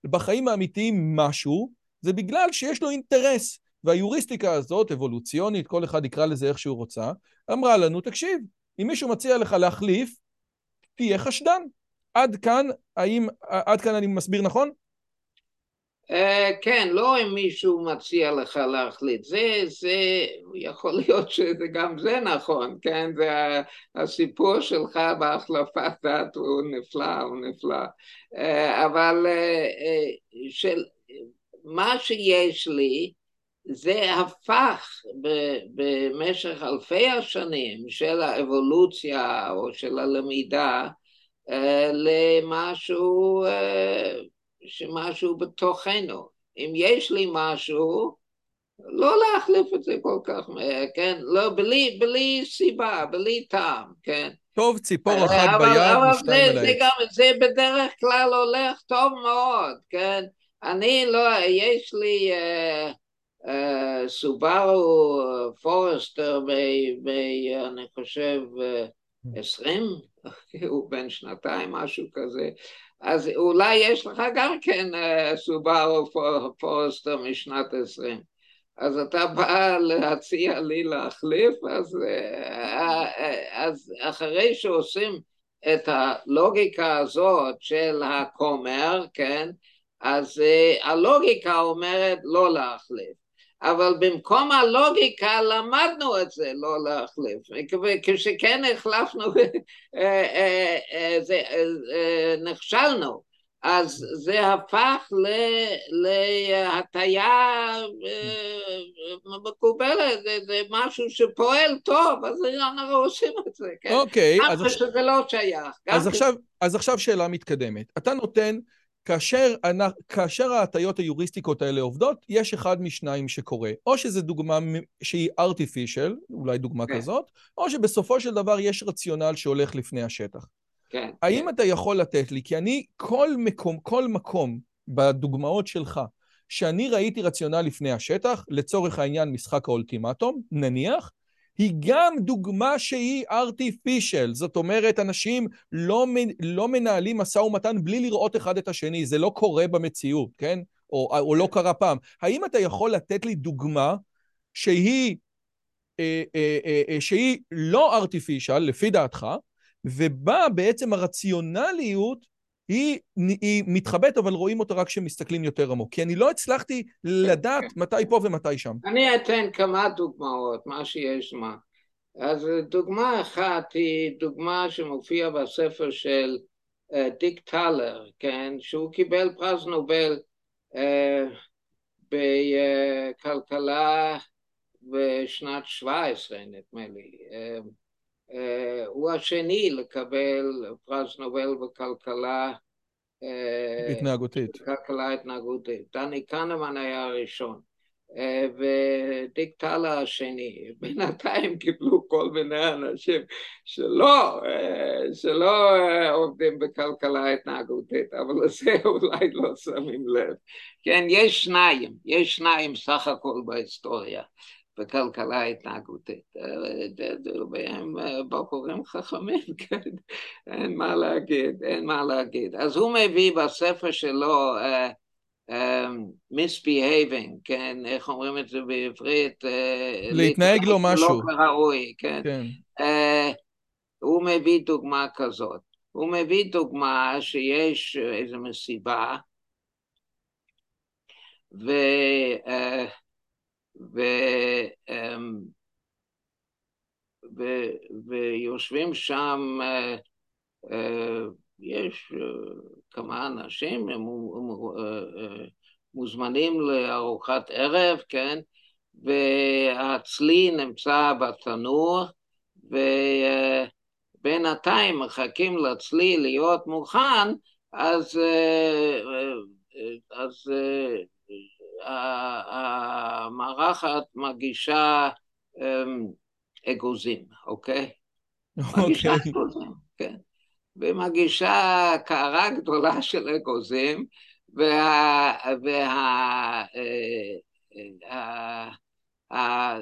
בחיים האמיתיים משהו, זה בגלל שיש לו אינטרס. והיוריסטיקה הזאת, אבולוציונית, כל אחד יקרא לזה איך שהוא רוצה, אמרה לנו, תקשיב, אם מישהו מציע לך להחליף, תהיה חשדן. עד כאן, האם, עד כאן אני מסביר נכון? Uh, כן, לא אם מישהו מציע לך להחליט, זה, זה, יכול להיות שגם זה נכון, כן, זה הסיפור שלך בהחלפת דת הוא נפלא, הוא נפלא, uh, אבל uh, של, מה שיש לי זה הפך במשך אלפי השנים של האבולוציה או של הלמידה למשהו שמשהו בתוכנו. אם יש לי משהו, לא להחליף את זה כל כך מהר, כן? לא, בלי, בלי סיבה, בלי טעם, כן? טוב, ציפור אחת ביד ושתיים על העץ. זה בדרך כלל הולך טוב מאוד, כן? אני לא, יש לי uh, uh, סובארו פורסטר ב, ב, אני חושב, uh, עשרים, הוא בן שנתיים, משהו כזה. אז אולי יש לך גם כן אה, סובארו פורסטר משנת עשרים. אז אתה בא להציע לי להחליף, אז, אה, אה, אז אחרי שעושים את הלוגיקה הזאת של הכומר, כן, אז הלוגיקה אומרת לא להחליף. אבל במקום הלוגיקה למדנו את זה לא להחליף, וכשכן החלפנו, אה, אה, אה, נכשלנו, אז זה הפך להטייה מקובלת, זה משהו שפועל טוב, אז אנחנו עושים את זה, כן? אוקיי, אז עכשיו... שזה לא שייך. אז עכשיו שאלה מתקדמת. אתה נותן... כאשר, כאשר ההטיות היוריסטיקות האלה עובדות, יש אחד משניים שקורה. או שזו דוגמה שהיא artificial, אולי דוגמה כן. כזאת, או שבסופו של דבר יש רציונל שהולך לפני השטח. כן. האם כן. אתה יכול לתת לי, כי אני, כל מקום, כל מקום בדוגמאות שלך, שאני ראיתי רציונל לפני השטח, לצורך העניין משחק האולטימטום, נניח, היא גם דוגמה שהיא artificial, זאת אומרת, אנשים לא, לא מנהלים משא ומתן בלי לראות אחד את השני, זה לא קורה במציאות, כן? או, או לא קרה פעם. האם אתה יכול לתת לי דוגמה שהיא, אה, אה, אה, אה שהיא לא artificial, לפי דעתך, ובה בעצם הרציונליות היא, היא מתחבאת, אבל רואים אותה רק כשמסתכלים יותר עמוק. כי אני לא הצלחתי לדעת מתי פה ומתי שם. אני אתן כמה דוגמאות, מה שיש מה. אז דוגמה אחת היא דוגמה שמופיעה בספר של uh, דיק טלר, כן? שהוא קיבל פרס נובל uh, בכלכלה בשנת 17, נדמה לי. אה, הוא השני לקבל פרס נובל בכלכלה אה, התנהגותית. כלכלה התנהגותית. דני קנמן היה הראשון. אה, ודיק טלה השני, בינתיים קיבלו כל מיני אנשים שלא, שלא עובדים בכלכלה התנהגותית, אבל לזה אולי לא שמים לב. כן, יש שניים, יש שניים סך הכל בהיסטוריה. בכלכלה התנהגותית. והם בחורים חכמים, כן, אין מה להגיד, אין מה להגיד. אז הוא מביא בספר שלו misbehaving, כן, איך אומרים את זה בעברית? להתנהג לו משהו. לא כראוי, כן. כן. הוא מביא דוגמה כזאת. הוא מביא דוגמה שיש איזו מסיבה, ו... ו, אמ, ו, ויושבים שם, אה, אה, יש אה, כמה אנשים, הם מוזמנים לארוחת ערב, כן? והצלי נמצא בתנור, ובינתיים מחכים לצלי להיות מוכן, אז, אז המארחת מגישה אמ, אגוזים, אוקיי? מגישה אוקיי. אגוזים, כן. ומגישה קערה גדולה של אגוזים, וה... וה... אה, אה,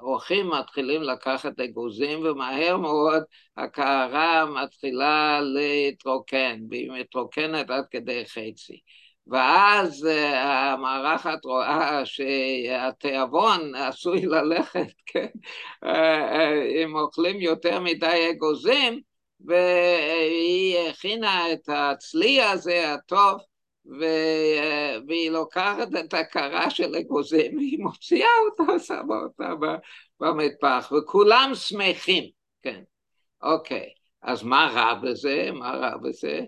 האורחים מתחילים לקחת אגוזים ומהר מאוד הקערה מתחילה להתרוקן והיא מתרוקנת עד כדי חצי ואז המארחת רואה שהתיאבון עשוי ללכת, כן, אם אוכלים יותר מדי אגוזים, והיא הכינה את הצלי הזה הטוב, והיא לוקחת את הקרה של אגוזים, והיא מוציאה אותה, שמה אותה במטפח, וכולם שמחים, כן. אוקיי, אז מה רע בזה? מה רע בזה?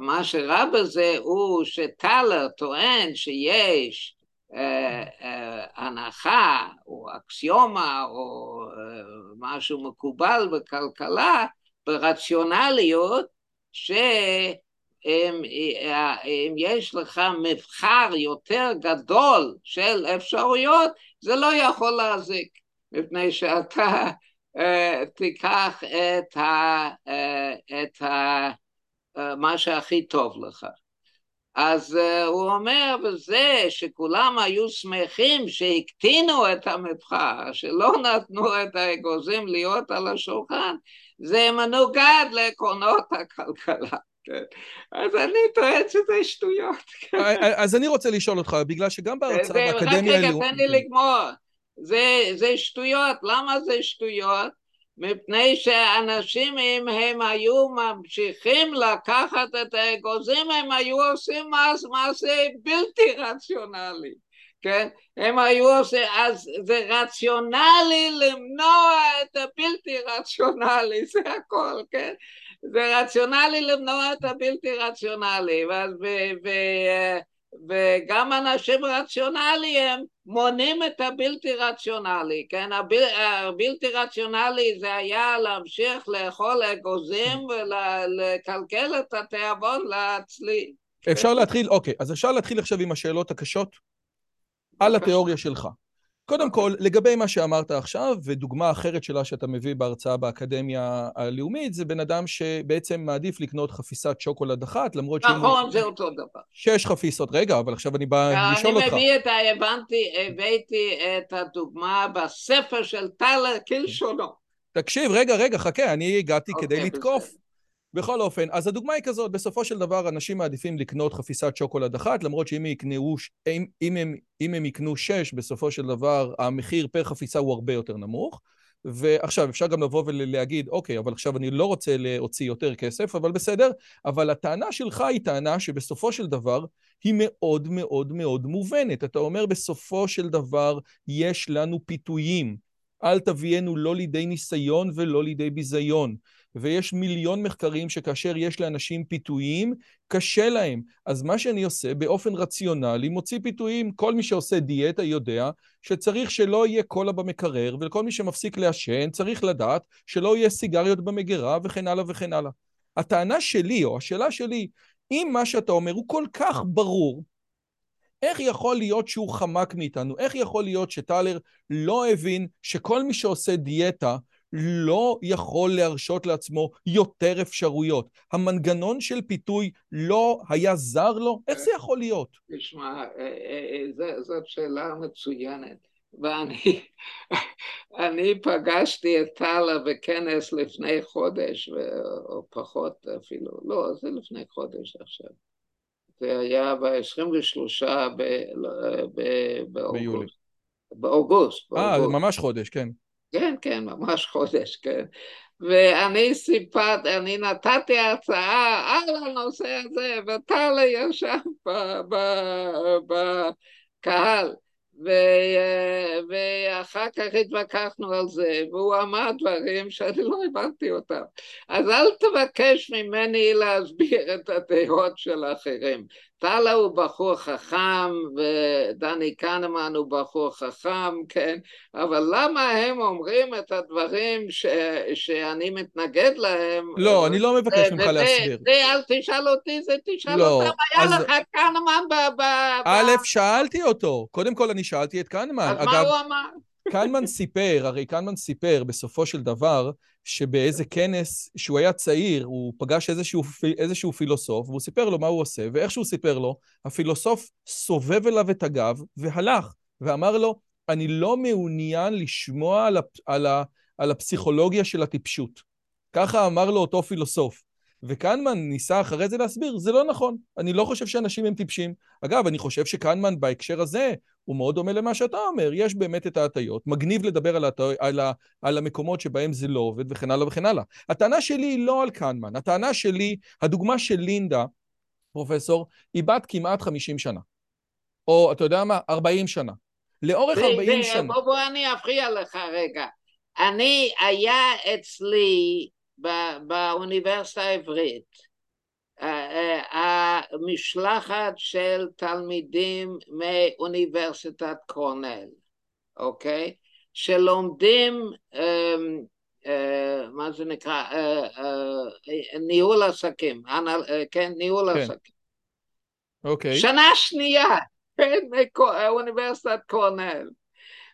מה שרע בזה הוא שטלר טוען שיש אה, אה, הנחה או אקסיומה או אה, משהו מקובל בכלכלה, ברציונליות, שאם יש לך מבחר יותר גדול של אפשרויות, זה לא יכול להזיק, מפני שאתה תיקח את, ה, את ה, מה שהכי טוב לך. אז הוא אומר בזה שכולם היו שמחים שהקטינו את המבחר, שלא נתנו את האגוזים להיות על השולחן, זה מנוגד לעקרונות הכלכלה. כן. אז אני טוען שזה שטויות. אז אני רוצה לשאול אותך, בגלל שגם בהרצאה באקדמיה... רק רגע, תן לי לגמור. זה שטויות. למה זה שטויות? מפני שאנשים אם הם היו ממשיכים לקחת את האגוזים הם היו עושים מעשה בלתי רציונלי, כן? הם היו עושים, אז זה רציונלי למנוע את הבלתי רציונלי, זה הכל, כן? זה רציונלי למנוע את הבלתי רציונלי, ואז ו, ו, וגם אנשים רציונליים מונים את הבלתי רציונלי, כן? הבל, הבלתי רציונלי זה היה להמשיך לאכול אגוזים ולקלקל את התיאבון להצליח. אפשר להתחיל, אוקיי, אז אפשר להתחיל עכשיו עם השאלות הקשות על התיאוריה שלך. קודם כל, לגבי מה שאמרת עכשיו, ודוגמה אחרת שלה שאתה מביא בהרצאה באקדמיה הלאומית, זה בן אדם שבעצם מעדיף לקנות חפיסת שוקולד אחת, למרות שהוא... נכון, זה אותו דבר. שש חפיסות. רגע, אבל עכשיו אני בא לשאול אותך. אני מביא את ה... הבנתי, הבאתי את הדוגמה בספר של טלר כלשונו. תקשיב, רגע, רגע, חכה, אני הגעתי כדי אוקיי, לתקוף. בכל אופן, אז הדוגמה היא כזאת, בסופו של דבר אנשים מעדיפים לקנות חפיסת שוקולד אחת, למרות שאם יקנו, אם, אם, הם, אם הם יקנו שש, בסופו של דבר המחיר פר חפיסה הוא הרבה יותר נמוך. ועכשיו, אפשר גם לבוא ולהגיד, אוקיי, אבל עכשיו אני לא רוצה להוציא יותר כסף, אבל בסדר, אבל הטענה שלך היא טענה שבסופו של דבר היא מאוד מאוד מאוד מובנת. אתה אומר, בסופו של דבר יש לנו פיתויים. אל תביאנו לא לידי ניסיון ולא לידי ביזיון. ויש מיליון מחקרים שכאשר יש לאנשים פיתויים, קשה להם. אז מה שאני עושה באופן רציונלי, מוציא פיתויים. כל מי שעושה דיאטה יודע שצריך שלא יהיה קולה במקרר, וכל מי שמפסיק לעשן צריך לדעת שלא יהיה סיגריות במגירה וכן הלאה וכן הלאה. הטענה שלי, או השאלה שלי, אם מה שאתה אומר הוא כל כך ברור, איך יכול להיות שהוא חמק מאיתנו? איך יכול להיות שטלר לא הבין שכל מי שעושה דיאטה לא יכול להרשות לעצמו יותר אפשרויות. המנגנון של פיתוי לא היה זר לו? איך זה יכול להיות? תשמע, אה, אה, זאת שאלה מצוינת. ואני אני פגשתי את טלה בכנס לפני חודש, או פחות אפילו, לא, זה לפני חודש עכשיו. זה היה ב-23 באוגוסט. באוגוסט. אה, ממש חודש, כן. כן, כן, ממש חודש, כן. ואני סיפרתי, אני נתתי הרצאה על הנושא הזה, וטלה ישב בקהל. ואחר כך התווכחנו על זה, והוא אמר דברים שאני לא הבנתי אותם. אז אל תבקש ממני להסביר את הדעות של אחרים. טלה הוא בחור חכם, ודני קנמן הוא בחור חכם, כן? אבל למה הם אומרים את הדברים ש... שאני מתנגד להם? לא, אני לא מבקש ממך להסביר. זה, אל תשאל אותי, זה תשאל לא, אותם. היה אז... לך קנמן ב... ב... א', שאלתי אותו. קודם כל אני שאלתי את קנמן. אז אגב, מה הוא אמר? קנמן סיפר, הרי קנמן סיפר בסופו של דבר, שבאיזה כנס, שהוא היה צעיר, הוא פגש איזשהו, איזשהו פילוסוף, והוא סיפר לו מה הוא עושה, ואיך שהוא סיפר לו, הפילוסוף סובב אליו את הגב והלך, ואמר לו, אני לא מעוניין לשמוע על, הפ, על, ה, על הפסיכולוגיה של הטיפשות. ככה אמר לו אותו פילוסוף. וקנמן ניסה אחרי זה להסביר, זה לא נכון. אני לא חושב שאנשים הם טיפשים. אגב, אני חושב שקנמן בהקשר הזה, הוא מאוד דומה למה שאתה אומר, יש באמת את ההטיות, מגניב לדבר על, הת... על, ה... על המקומות שבהם זה לא עובד וכן הלאה וכן הלאה. הטענה שלי היא לא על קנמן, הטענה שלי, הדוגמה של לינדה, פרופסור, היא בת כמעט 50 שנה. או, אתה יודע מה? 40 שנה. לאורך 40 שנה... בוא, בוא אני אפריע לך רגע. אני, היה אצלי באוניברסיטה העברית אה, אה, המשלחת של תלמידים מאוניברסיטת קורנל, אוקיי? שלומדים, אמ, אה, מה זה נקרא, ניהול עסקים, כן, ניהול כן. עסקים. אוקיי. שנה שנייה, כן, מאוניברסיטת קורנל.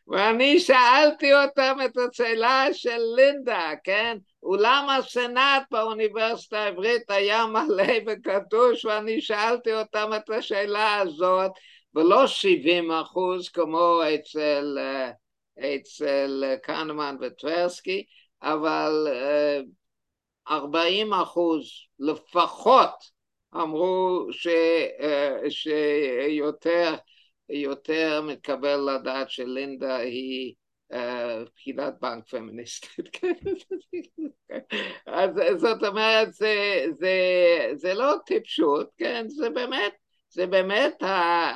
ואני שאלתי אותם את השאלה של לינדה, כן? אולם הסנאט באוניברסיטה העברית היה מלא וקדוש, ואני שאלתי אותם את השאלה הזאת, ולא 70 אחוז כמו אצל, אצל קנמן וטברסקי, אבל 40 אחוז לפחות אמרו ש, שיותר יותר מתקבל לדעת שלינדה היא אה, פקידת בנק פמיניסטית. אז זאת אומרת, זה, זה, זה לא טיפשות, כן? זה באמת, זה באמת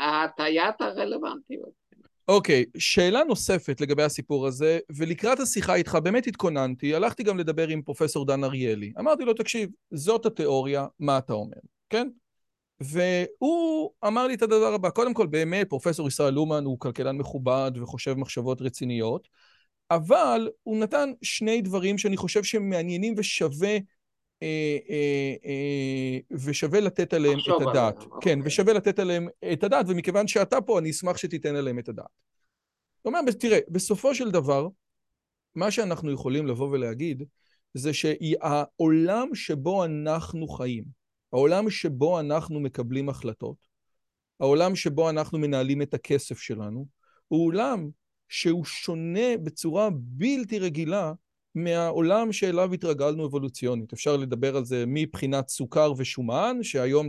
הטיית הרלוונטיות. אוקיי, okay, שאלה נוספת לגבי הסיפור הזה, ולקראת השיחה איתך באמת התכוננתי, הלכתי גם לדבר עם פרופסור דן אריאלי. אמרתי לו, תקשיב, זאת התיאוריה, מה אתה אומר, כן? והוא אמר לי את הדבר הבא, קודם כל באמת פרופסור ישראל לומן הוא כלכלן מכובד וחושב מחשבות רציניות, אבל הוא נתן שני דברים שאני חושב שהם מעניינים ושווה אה, אה, אה, ושווה לתת עליהם את הדעת. עליהם, כן, אוקיי. ושווה לתת עליהם את הדעת, ומכיוון שאתה פה, אני אשמח שתיתן עליהם את הדעת. הוא אומר, תראה, בסופו של דבר, מה שאנחנו יכולים לבוא ולהגיד, זה שהעולם שבו אנחנו חיים, העולם שבו אנחנו מקבלים החלטות, העולם שבו אנחנו מנהלים את הכסף שלנו, הוא עולם שהוא שונה בצורה בלתי רגילה מהעולם שאליו התרגלנו אבולוציונית. אפשר לדבר על זה מבחינת סוכר ושומן, שהיום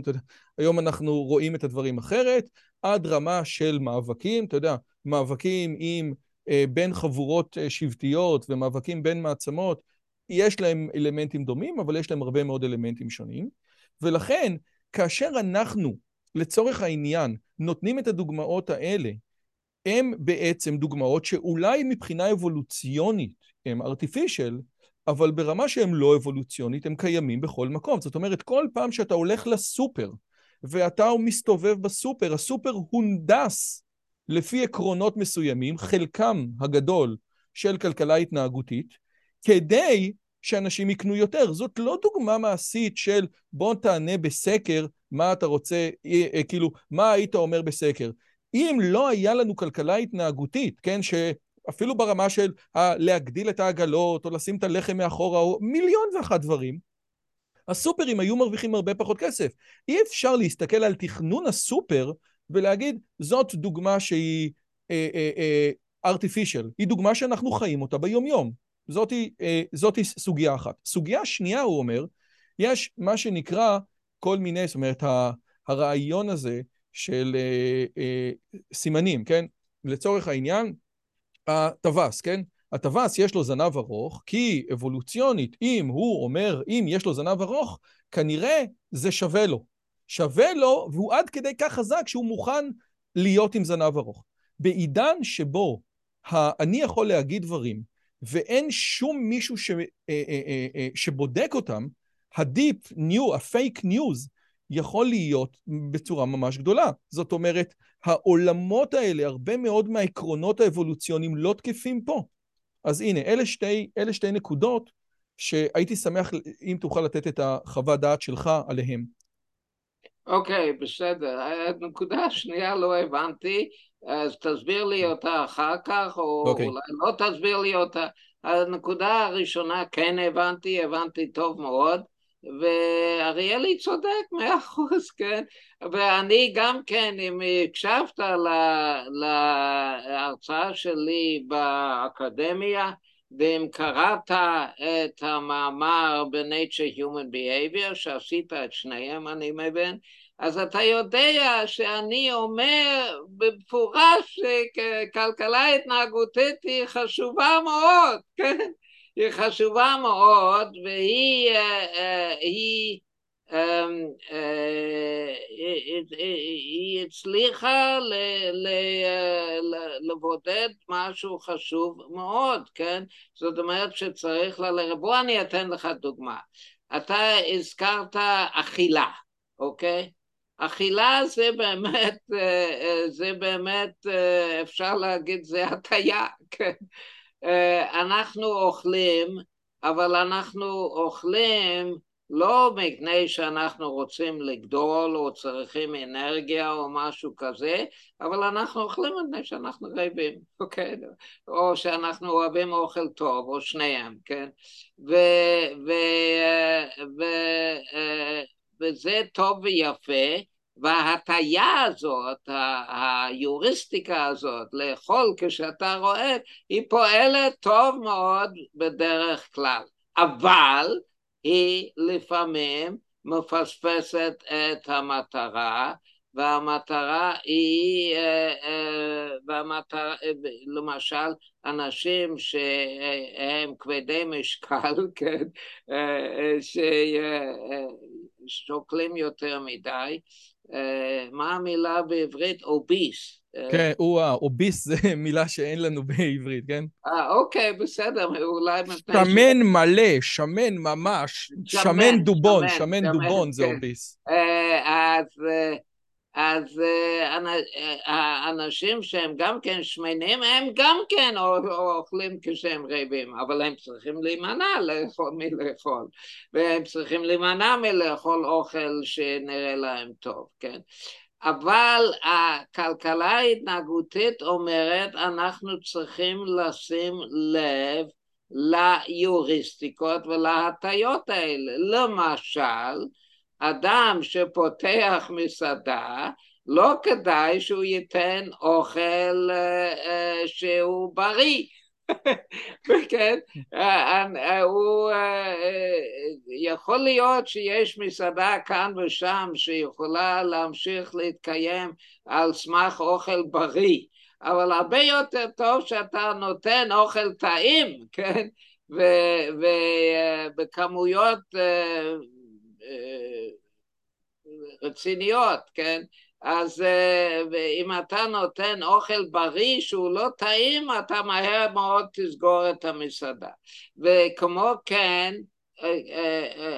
היום אנחנו רואים את הדברים אחרת, עד רמה של מאבקים, אתה יודע, מאבקים עם אה, בין חבורות אה, שבטיות ומאבקים בין מעצמות, יש להם אלמנטים דומים, אבל יש להם הרבה מאוד אלמנטים שונים. ולכן, כאשר אנחנו, לצורך העניין, נותנים את הדוגמאות האלה, הם בעצם דוגמאות שאולי מבחינה אבולוציונית הם artificial, אבל ברמה שהם לא אבולוציונית, הם קיימים בכל מקום. זאת אומרת, כל פעם שאתה הולך לסופר, ואתה מסתובב בסופר, הסופר הונדס לפי עקרונות מסוימים, חלקם הגדול של כלכלה התנהגותית, כדי שאנשים יקנו יותר. זאת לא דוגמה מעשית של בוא תענה בסקר מה אתה רוצה, אה, אה, כאילו, מה היית אומר בסקר. אם לא היה לנו כלכלה התנהגותית, כן, שאפילו ברמה של להגדיל את העגלות, או לשים את הלחם מאחורה, או מיליון ואחת דברים, הסופרים היו מרוויחים הרבה פחות כסף. אי אפשר להסתכל על תכנון הסופר ולהגיד, זאת דוגמה שהיא אה, אה, אה, artificial, היא דוגמה שאנחנו חיים אותה ביומיום. זאתי, אה, זאתי סוגיה אחת. סוגיה שנייה, הוא אומר, יש מה שנקרא כל מיני, זאת אומרת, הרעיון הזה של אה, אה, סימנים, כן? לצורך העניין, הטווס, כן? הטווס יש לו זנב ארוך, כי אבולוציונית, אם הוא אומר, אם יש לו זנב ארוך, כנראה זה שווה לו. שווה לו, והוא עד כדי כך חזק שהוא מוכן להיות עם זנב ארוך. בעידן שבו אני יכול להגיד דברים ואין שום מישהו ש, אה, אה, אה, שבודק אותם, ה deep news, הפייק ניוז, יכול להיות בצורה ממש גדולה. זאת אומרת, העולמות האלה, הרבה מאוד מהעקרונות האבולוציוניים לא תקפים פה. אז הנה, אלה שתי, אלה שתי נקודות שהייתי שמח אם תוכל לתת את החוות דעת שלך עליהם. אוקיי, okay, בסדר. הנקודה השנייה לא הבנתי. אז תסביר לי אותה אחר כך, או okay. אוקיי. אולי לא תסביר לי אותה. הנקודה הראשונה כן הבנתי, הבנתי טוב מאוד, ואריאלי צודק מאה אחוז, כן? ואני גם כן, אם הקשבת להרצאה שלי באקדמיה, ואם קראת את המאמר ב-Nature Human Behavior, שעשית את שניהם, אני מבין, אז אתה יודע שאני אומר במפורש שכלכלה התנהגותית היא חשובה מאוד, כן? היא חשובה מאוד והיא היא, היא הצליחה לבודד משהו חשוב מאוד, כן? זאת אומרת שצריך ללכת, בוא אני אתן לך דוגמה. אתה הזכרת אכילה, אוקיי? אכילה זה באמת, זה באמת, אפשר להגיד, זה הטיה, כן? אנחנו אוכלים, אבל אנחנו אוכלים לא מפני שאנחנו רוצים לגדול או צריכים אנרגיה או משהו כזה, אבל אנחנו אוכלים מפני שאנחנו רעבים, אוקיי? או שאנחנו אוהבים אוכל טוב, או שניהם, כן? ו, ו, ו, וזה טוב ויפה, וההטייה הזאת, היוריסטיקה הזאת, לאכול כשאתה רואה, היא פועלת טוב מאוד בדרך כלל. אבל היא לפעמים מפספסת את המטרה, והמטרה היא, אה, אה, והמטרה, למשל, אנשים שהם כבדי משקל, כן, אה, ששוקלים יותר מדי, מה המילה בעברית? אוביס. כן, או-אה, אוביס זה מילה שאין לנו בעברית, כן? אה, אוקיי, בסדר, אולי... שמן מלא, שמן ממש, שמן דובון, שמן דובון זה אוביס. אז... אז האנשים שהם גם כן שמנים, הם גם כן אוכלים כשהם רעבים, אבל הם צריכים להימנע לאכול מלאכול, והם צריכים להימנע מלאכול אוכל שנראה להם טוב, כן? אבל הכלכלה ההתנהגותית אומרת אנחנו צריכים לשים לב ליוריסטיקות ולהטיות האלה. למשל, אדם שפותח מסעדה, לא כדאי שהוא ייתן אוכל uh, uh, שהוא בריא. כן, הוא יכול להיות שיש מסעדה כאן ושם שיכולה להמשיך להתקיים על סמך אוכל בריא, אבל הרבה יותר טוב שאתה נותן אוכל טעים, כן, ובכמויות רציניות, כן? אז אם אתה נותן אוכל בריא שהוא לא טעים, אתה מהר מאוד תסגור את המסעדה. וכמו כן,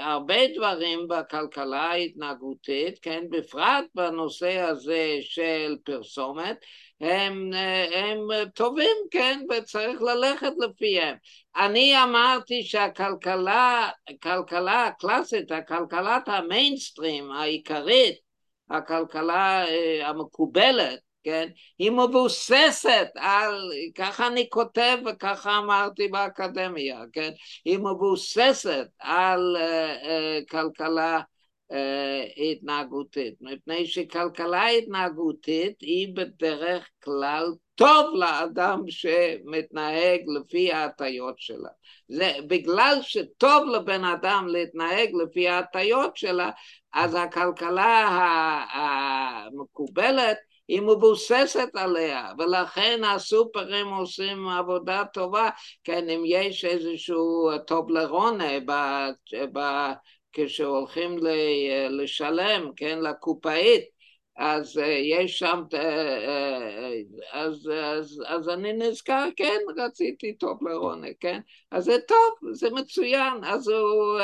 הרבה דברים בכלכלה ההתנהגותית, כן, בפרט בנושא הזה של פרסומת, הם, הם טובים, כן, וצריך ללכת לפיהם. אני אמרתי שהכלכלה, הכלכלה הקלאסית, הכלכלת המיינסטרים העיקרית, הכלכלה המקובלת, כן, היא מבוססת על, ככה אני כותב וככה אמרתי באקדמיה, כן, היא מבוססת על uh, uh, כלכלה התנהגותית, מפני שכלכלה התנהגותית היא בדרך כלל טוב לאדם שמתנהג לפי ההטיות שלה. זה בגלל שטוב לבן אדם להתנהג לפי ההטיות שלה, אז הכלכלה המקובלת היא מבוססת עליה, ולכן הסופרים עושים עבודה טובה, כן, אם יש איזשהו טובלרונה כשהולכים לשלם, כן, לקופאית, אז uh, יש שם, uh, אז, אז, אז אני נזכר, כן, רציתי טוב לרונה, כן? אז זה טוב, זה מצוין, אז הוא...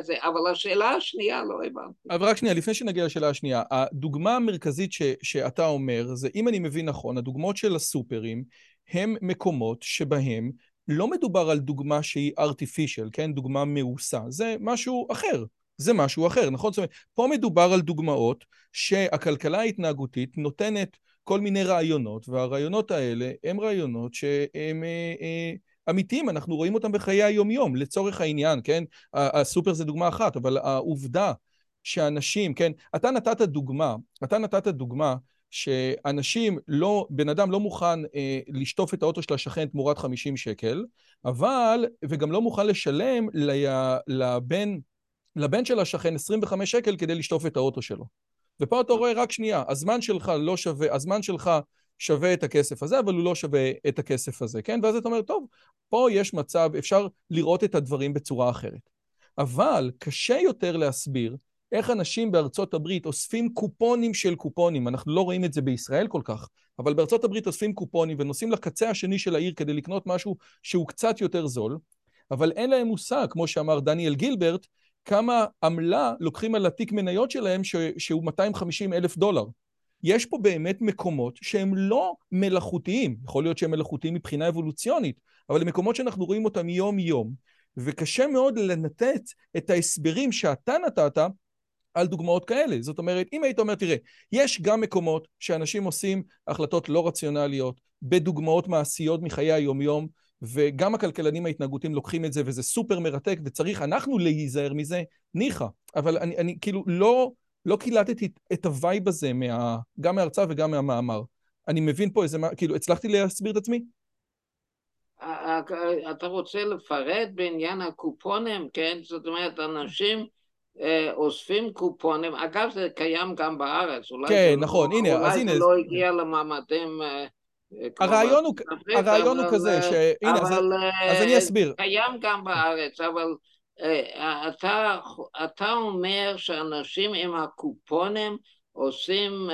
זה, אבל השאלה השנייה לא הבנתי. אבל רק שנייה, לפני שנגיע לשאלה השנייה, הדוגמה המרכזית ש, שאתה אומר, זה אם אני מבין נכון, הדוגמאות של הסופרים הם מקומות שבהם לא מדובר על דוגמה שהיא artificial, כן? דוגמה מעושה, זה משהו אחר. זה משהו אחר, נכון? זאת אומרת, פה מדובר על דוגמאות שהכלכלה ההתנהגותית נותנת כל מיני רעיונות, והרעיונות האלה הם רעיונות שהם אה, אה, אמיתיים, אנחנו רואים אותם בחיי היומיום, לצורך העניין, כן? הסופר זה דוגמה אחת, אבל העובדה שאנשים, כן? אתה נתת דוגמה, אתה נתת דוגמה שאנשים לא, בן אדם לא מוכן אה, לשטוף את האוטו של השכן תמורת 50 שקל, אבל, וגם לא מוכן לשלם לי, לבן, לבן של השכן 25 שקל כדי לשטוף את האוטו שלו. ופה אתה רואה, רק שנייה, הזמן שלך לא שווה, הזמן שלך שווה את הכסף הזה, אבל הוא לא שווה את הכסף הזה, כן? ואז אתה אומר, טוב, פה יש מצב, אפשר לראות את הדברים בצורה אחרת. אבל קשה יותר להסביר איך אנשים בארצות הברית אוספים קופונים של קופונים, אנחנו לא רואים את זה בישראל כל כך, אבל בארצות הברית אוספים קופונים ונוסעים לקצה השני של העיר כדי לקנות משהו שהוא קצת יותר זול, אבל אין להם מושג, כמו שאמר דניאל גילברט, כמה עמלה לוקחים על התיק מניות שלהם ש... שהוא 250 אלף דולר. יש פה באמת מקומות שהם לא מלאכותיים, יכול להיות שהם מלאכותיים מבחינה אבולוציונית, אבל הם מקומות שאנחנו רואים אותם יום-יום, וקשה מאוד לנתת את ההסברים שאתה נתת על דוגמאות כאלה. זאת אומרת, אם היית אומר, תראה, יש גם מקומות שאנשים עושים החלטות לא רציונליות, בדוגמאות מעשיות מחיי היומיום, וגם הכלכלנים ההתנהגותיים לוקחים את זה, וזה סופר מרתק, וצריך אנחנו להיזהר מזה, ניחא. אבל אני, אני כאילו לא, לא קילטתי את הווייב הזה, מה, גם מההרצאה וגם מהמאמר. אני מבין פה איזה, כאילו, הצלחתי להסביר את עצמי? אתה רוצה לפרט בעניין הקופונים, כן? זאת אומרת, אנשים... אה, אוספים קופונים, אגב זה קיים גם בארץ, אולי כן, לא- נכון, לא, הנה, אז הנה. אולי זה לא הגיע למעמדים... אה, הרעיון הוא, הרעיון הוא כזה, אה, שהנה, אז, אז אני אסביר. קיים גם בארץ, אבל אתה, אתה אומר שאנשים עם הקופונים עושים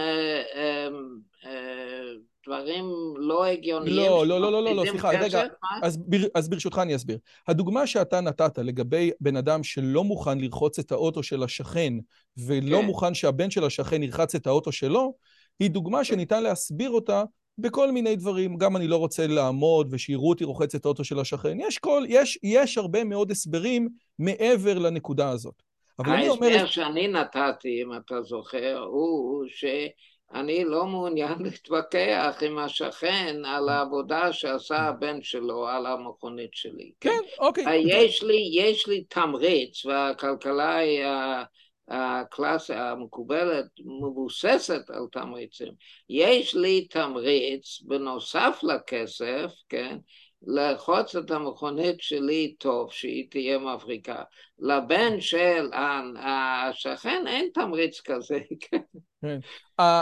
דברים לא הגיוניים. לא, לא, לא, לא, לא, לא, סליחה, רגע, אז, בר, אז ברשותך אני אסביר. הדוגמה שאתה נתת לגבי בן אדם שלא מוכן לרחוץ את האוטו של השכן, ולא כן. מוכן שהבן של השכן ירחץ את האוטו שלו, היא דוגמה שניתן להסביר אותה בכל מיני דברים. גם אני לא רוצה לעמוד ושיראו אותי רוחץ את האוטו של השכן. יש, כל, יש, יש הרבה מאוד הסברים מעבר לנקודה הזאת. ההסבר שאני נתתי, אם אתה זוכר, הוא ש... אני לא מעוניין להתווכח עם השכן על העבודה שעשה הבן שלו על המכונית שלי. כן, אוקיי. אה, יש לי, יש לי תמריץ, והכלכלה היא הקלאסה המקובלת מבוססת על תמריצים. יש לי תמריץ בנוסף לכסף, כן, לחוץ את המכונית שלי טוב, שהיא תהיה מבריקה. לבן של השכן אין תמריץ כזה, כן. כן.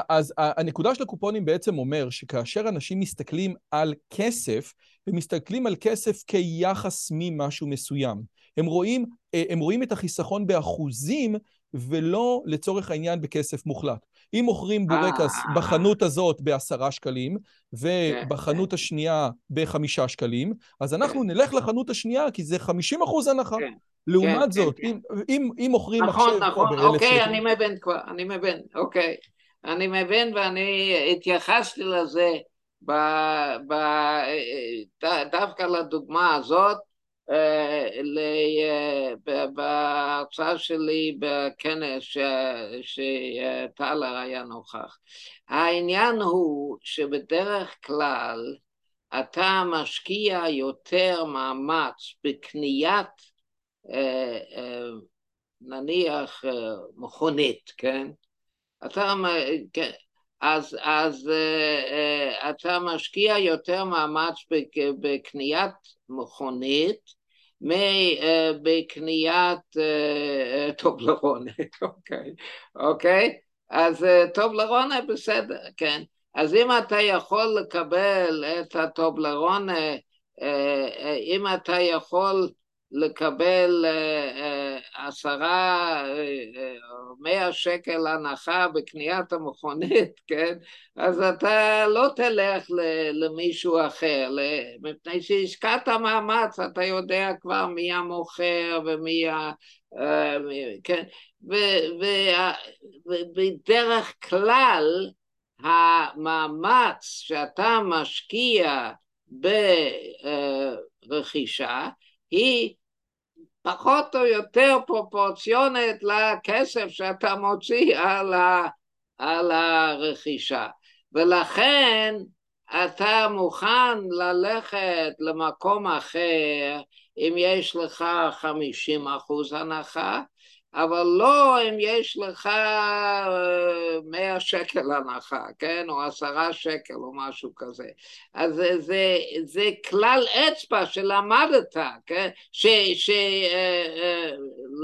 אז הנקודה של הקופונים בעצם אומר שכאשר אנשים מסתכלים על כסף, הם מסתכלים על כסף כיחס ממשהו מסוים. הם רואים, אה, הם רואים את החיסכון באחוזים ולא לצורך העניין בכסף מוחלט. אם מוכרים בורקס אה. בחנות הזאת בעשרה שקלים, ובחנות כן. השנייה בחמישה שקלים, אז אנחנו כן. נלך לחנות השנייה, כי זה חמישים אחוז הנחה. לעומת זאת, אם מוכרים מחשב נכון. נכון, אוקיי, אני מבין כבר, אני מבין, אוקיי. אני מבין ואני התייחסתי לזה ב, ב, דווקא לדוגמה הזאת, אה, בהרצאה שלי בכנס שטלר היה נוכח. העניין הוא שבדרך כלל אתה משקיע יותר מאמץ בקניית אה, אה, נניח מכונית, כן? אתה, כן, אז, אז אתה משקיע יותר מאמץ בקניית מכונית בקניית טובלרונה, אוקיי, אוקיי? אז טובלרונה בסדר, כן. אז אם אתה יכול לקבל את הטובלרונה, אם אתה יכול לקבל אה, אה, עשרה או אה, מאה שקל הנחה בקניית המכונית, כן? אז אתה לא תלך למישהו אחר, מפני שהשקעת מאמץ, אתה יודע כבר מי המוכר ומי ה... כן? ובדרך כלל המאמץ שאתה משקיע ברכישה היא פחות או יותר פרופורציונית לכסף שאתה מוציא על, ה, על הרכישה. ולכן אתה מוכן ללכת למקום אחר אם יש לך 50 אחוז הנחה, אבל לא אם יש לך אה, מאה שקל הנחה, כן? או עשרה שקל או משהו כזה. אז זה, זה, זה כלל אצבע שלמדת, כן?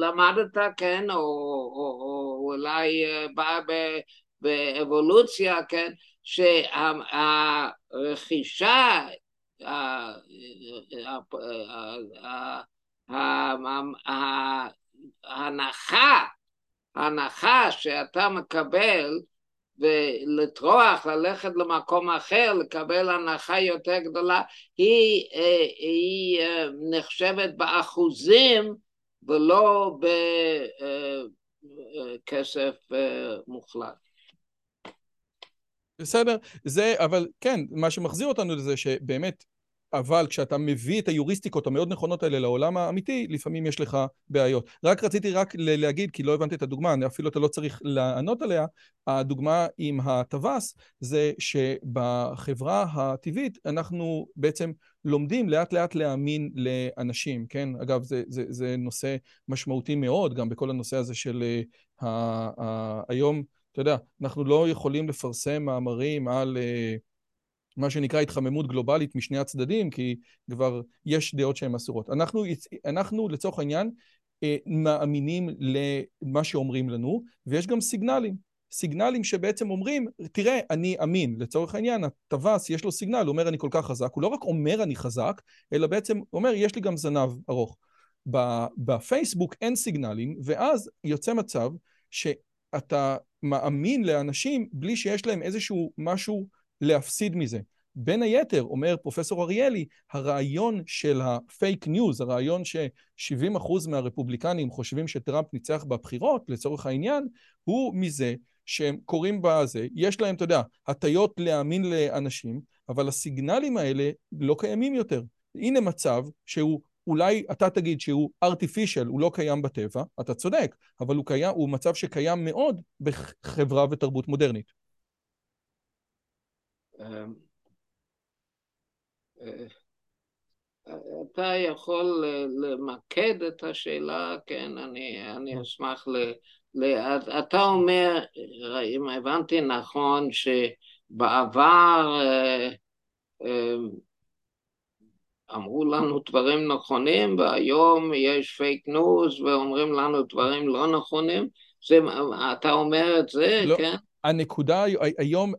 שלמדת, אה, כן? או, או, או אולי בא באבולוציה, כן? שהרכישה ההנחה, ההנחה שאתה מקבל ולטרוח, ללכת למקום אחר, לקבל הנחה יותר גדולה, היא, היא נחשבת באחוזים ולא בכסף מוחלט. בסדר, זה, אבל כן, מה שמחזיר אותנו לזה שבאמת אבל כשאתה מביא את היוריסטיקות המאוד נכונות האלה לעולם האמיתי, לפעמים יש לך בעיות. רק רציתי רק להגיד, כי לא הבנתי את הדוגמה, אפילו אתה לא צריך לענות עליה, הדוגמה עם הטווס זה שבחברה הטבעית אנחנו בעצם לומדים לאט לאט להאמין לאנשים, כן? אגב, זה, זה, זה נושא משמעותי מאוד, גם בכל הנושא הזה של uh, uh, uh, היום, אתה יודע, אנחנו לא יכולים לפרסם מאמרים על... Uh, מה שנקרא התחממות גלובלית משני הצדדים, כי כבר יש דעות שהן אסורות. אנחנו, אנחנו לצורך העניין אה, מאמינים למה שאומרים לנו, ויש גם סיגנלים. סיגנלים שבעצם אומרים, תראה, אני אמין. לצורך העניין, הטווס יש לו סיגנל, הוא אומר אני כל כך חזק, הוא לא רק אומר אני חזק, אלא בעצם אומר יש לי גם זנב ארוך. בפייסבוק אין סיגנלים, ואז יוצא מצב שאתה מאמין לאנשים בלי שיש להם איזשהו משהו להפסיד מזה. בין היתר, אומר פרופסור אריאלי, הרעיון של הפייק ניוז, הרעיון ש-70% מהרפובליקנים חושבים שטראמפ ניצח בבחירות, לצורך העניין, הוא מזה שהם קוראים בזה, יש להם, אתה יודע, הטיות להאמין לאנשים, אבל הסיגנלים האלה לא קיימים יותר. הנה מצב שהוא אולי אתה תגיד שהוא artificial, הוא לא קיים בטבע, אתה צודק, אבל הוא, קיים, הוא מצב שקיים מאוד בחברה ותרבות מודרנית. אמ, אה, אתה יכול למקד את השאלה, כן, אני, אני כן. אשמח ל... ל אתה אומר, אם הבנתי נכון, שבעבר אה, אמ, אמרו לנו דברים נכונים והיום יש פייק ניוז ואומרים לנו דברים לא נכונים, זה, אתה אומר את זה, לא, כן? הנקודה היום,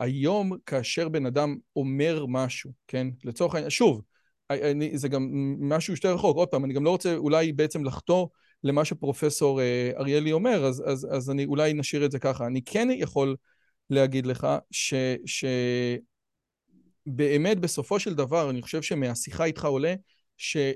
היום כאשר בן אדם אומר משהו, כן? לצורך העניין, שוב, אני, זה גם משהו יותר רחוק, עוד פעם, אני גם לא רוצה אולי בעצם לחטוא למה שפרופסור אה, אריאלי אומר, אז, אז, אז אני אולי נשאיר את זה ככה. אני כן יכול להגיד לך ש, שבאמת בסופו של דבר, אני חושב שמהשיחה איתך עולה, שה...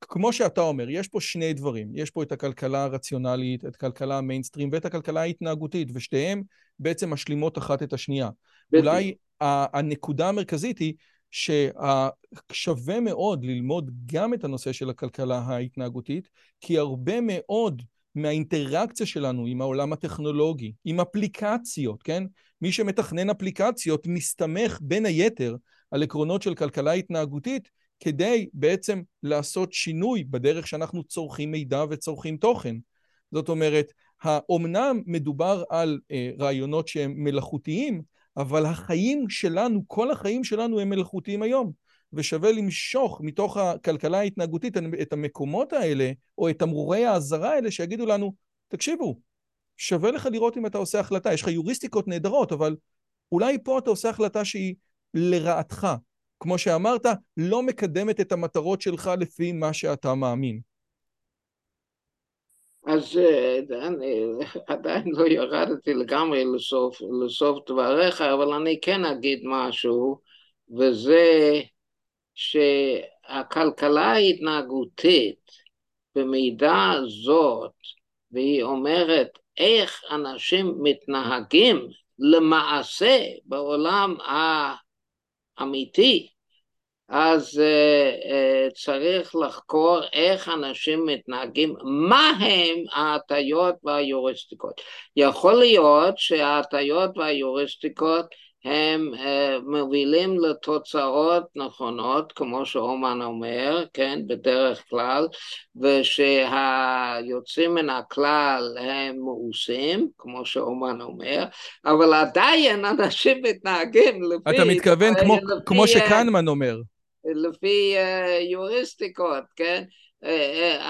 כמו שאתה אומר, יש פה שני דברים, יש פה את הכלכלה הרציונלית, את הכלכלה המיינסטרים ואת הכלכלה ההתנהגותית, ושתיהן בעצם משלימות אחת את השנייה. אולי הנקודה המרכזית היא ששווה מאוד ללמוד גם את הנושא של הכלכלה ההתנהגותית, כי הרבה מאוד מהאינטראקציה שלנו עם העולם הטכנולוגי, עם אפליקציות, כן? מי שמתכנן אפליקציות מסתמך בין היתר על עקרונות של כלכלה התנהגותית, כדי בעצם לעשות שינוי בדרך שאנחנו צורכים מידע וצורכים תוכן. זאת אומרת, האומנם מדובר על אה, רעיונות שהם מלאכותיים, אבל החיים שלנו, כל החיים שלנו הם מלאכותיים היום. ושווה למשוך מתוך הכלכלה ההתנהגותית את המקומות האלה, או את תמרורי האזהרה האלה, שיגידו לנו, תקשיבו, שווה לך לראות אם אתה עושה החלטה. יש לך יוריסטיקות נהדרות, אבל אולי פה אתה עושה החלטה שהיא לרעתך. כמו שאמרת, לא מקדמת את המטרות שלך לפי מה שאתה מאמין. אז אה, אני עדיין לא ירדתי לגמרי לסוף, לסוף דבריך, אבל אני כן אגיד משהו, וזה שהכלכלה ההתנהגותית במידה זאת, והיא אומרת איך אנשים מתנהגים למעשה בעולם אמיתי, אז uh, uh, צריך לחקור איך אנשים מתנהגים, מה הם ההטיות והיוריסטיקות. יכול להיות שההטיות והיוריסטיקות הם uh, מובילים לתוצאות נכונות, כמו שאומן אומר, כן, בדרך כלל, ושהיוצאים מן הכלל הם מאוסים, כמו שאומן אומר, אבל עדיין אנשים מתנהגים לפי... אתה מתכוון לפי, כמו, לפי, כמו שקנמן אומר. לפי יוריסטיקות, כן?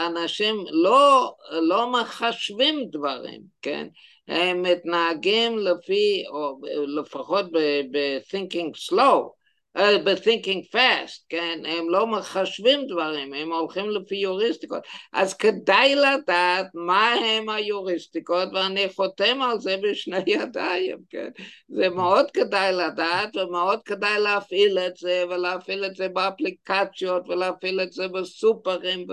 אנשים לא, לא מחשבים דברים, כן? הם מתנהגים לפי, או לפחות ב-thinking slow, ב-thinking fast, כן? הם לא מחשבים דברים, הם הולכים לפי יוריסטיקות. אז כדאי לדעת מה הם היוריסטיקות, ואני חותם על זה בשני ידיים, כן? זה מאוד כדאי לדעת, ומאוד כדאי להפעיל את זה, ולהפעיל את זה באפליקציות, ולהפעיל את זה בסופרים,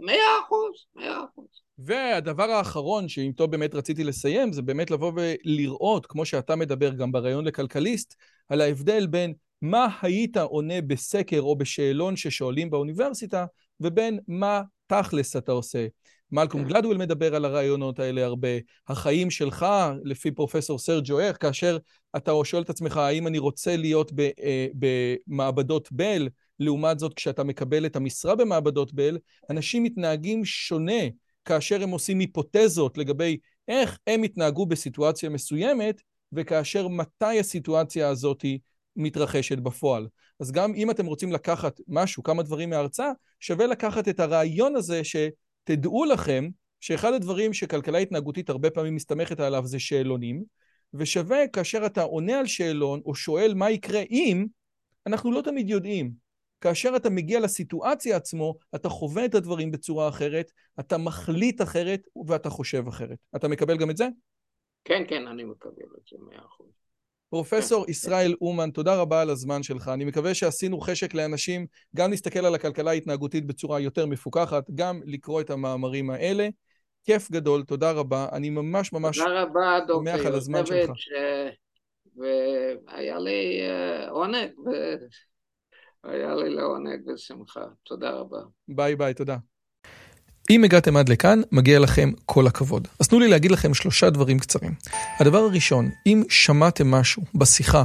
מאה אחוז, מאה אחוז. והדבר האחרון שאיתו באמת רציתי לסיים, זה באמת לבוא ולראות, כמו שאתה מדבר גם בריאיון לכלכליסט, על ההבדל בין מה היית עונה בסקר או בשאלון ששואלים באוניברסיטה, ובין מה תכלס אתה עושה. מלקום גלדוול מדבר על הרעיונות האלה הרבה. החיים שלך, לפי פרופסור סרג'ו איך, כאשר אתה שואל את עצמך, האם אני רוצה להיות אה, במעבדות בל, לעומת זאת, כשאתה מקבל את המשרה במעבדות בל, אנשים מתנהגים שונה כאשר הם עושים היפותזות לגבי איך הם התנהגו בסיטואציה מסוימת, וכאשר מתי הסיטואציה הזאת מתרחשת בפועל. אז גם אם אתם רוצים לקחת משהו, כמה דברים מההרצאה, שווה לקחת את הרעיון הזה שתדעו לכם שאחד הדברים שכלכלה התנהגותית הרבה פעמים מסתמכת עליו זה שאלונים, ושווה כאשר אתה עונה על שאלון או שואל מה יקרה אם, אנחנו לא תמיד יודעים. כאשר אתה מגיע לסיטואציה עצמו, אתה חווה את הדברים בצורה אחרת, אתה מחליט אחרת ואתה חושב אחרת. אתה מקבל גם את זה? כן, כן, אני מקבל את זה מאה אחוז. פרופסור כן. ישראל אומן, תודה רבה על הזמן שלך. אני מקווה שעשינו חשק לאנשים גם להסתכל על הכלכלה ההתנהגותית בצורה יותר מפוקחת, גם לקרוא את המאמרים האלה. כיף גדול, תודה רבה. אני ממש ממש תודה רבה, דוקטור יוסביץ', והיה לי אה, עונג. היה לי לעונג ושמחה. תודה רבה. ביי ביי, תודה. אם הגעתם עד לכאן, מגיע לכם כל הכבוד. אז תנו לי להגיד לכם שלושה דברים קצרים. הדבר הראשון, אם שמעתם משהו בשיחה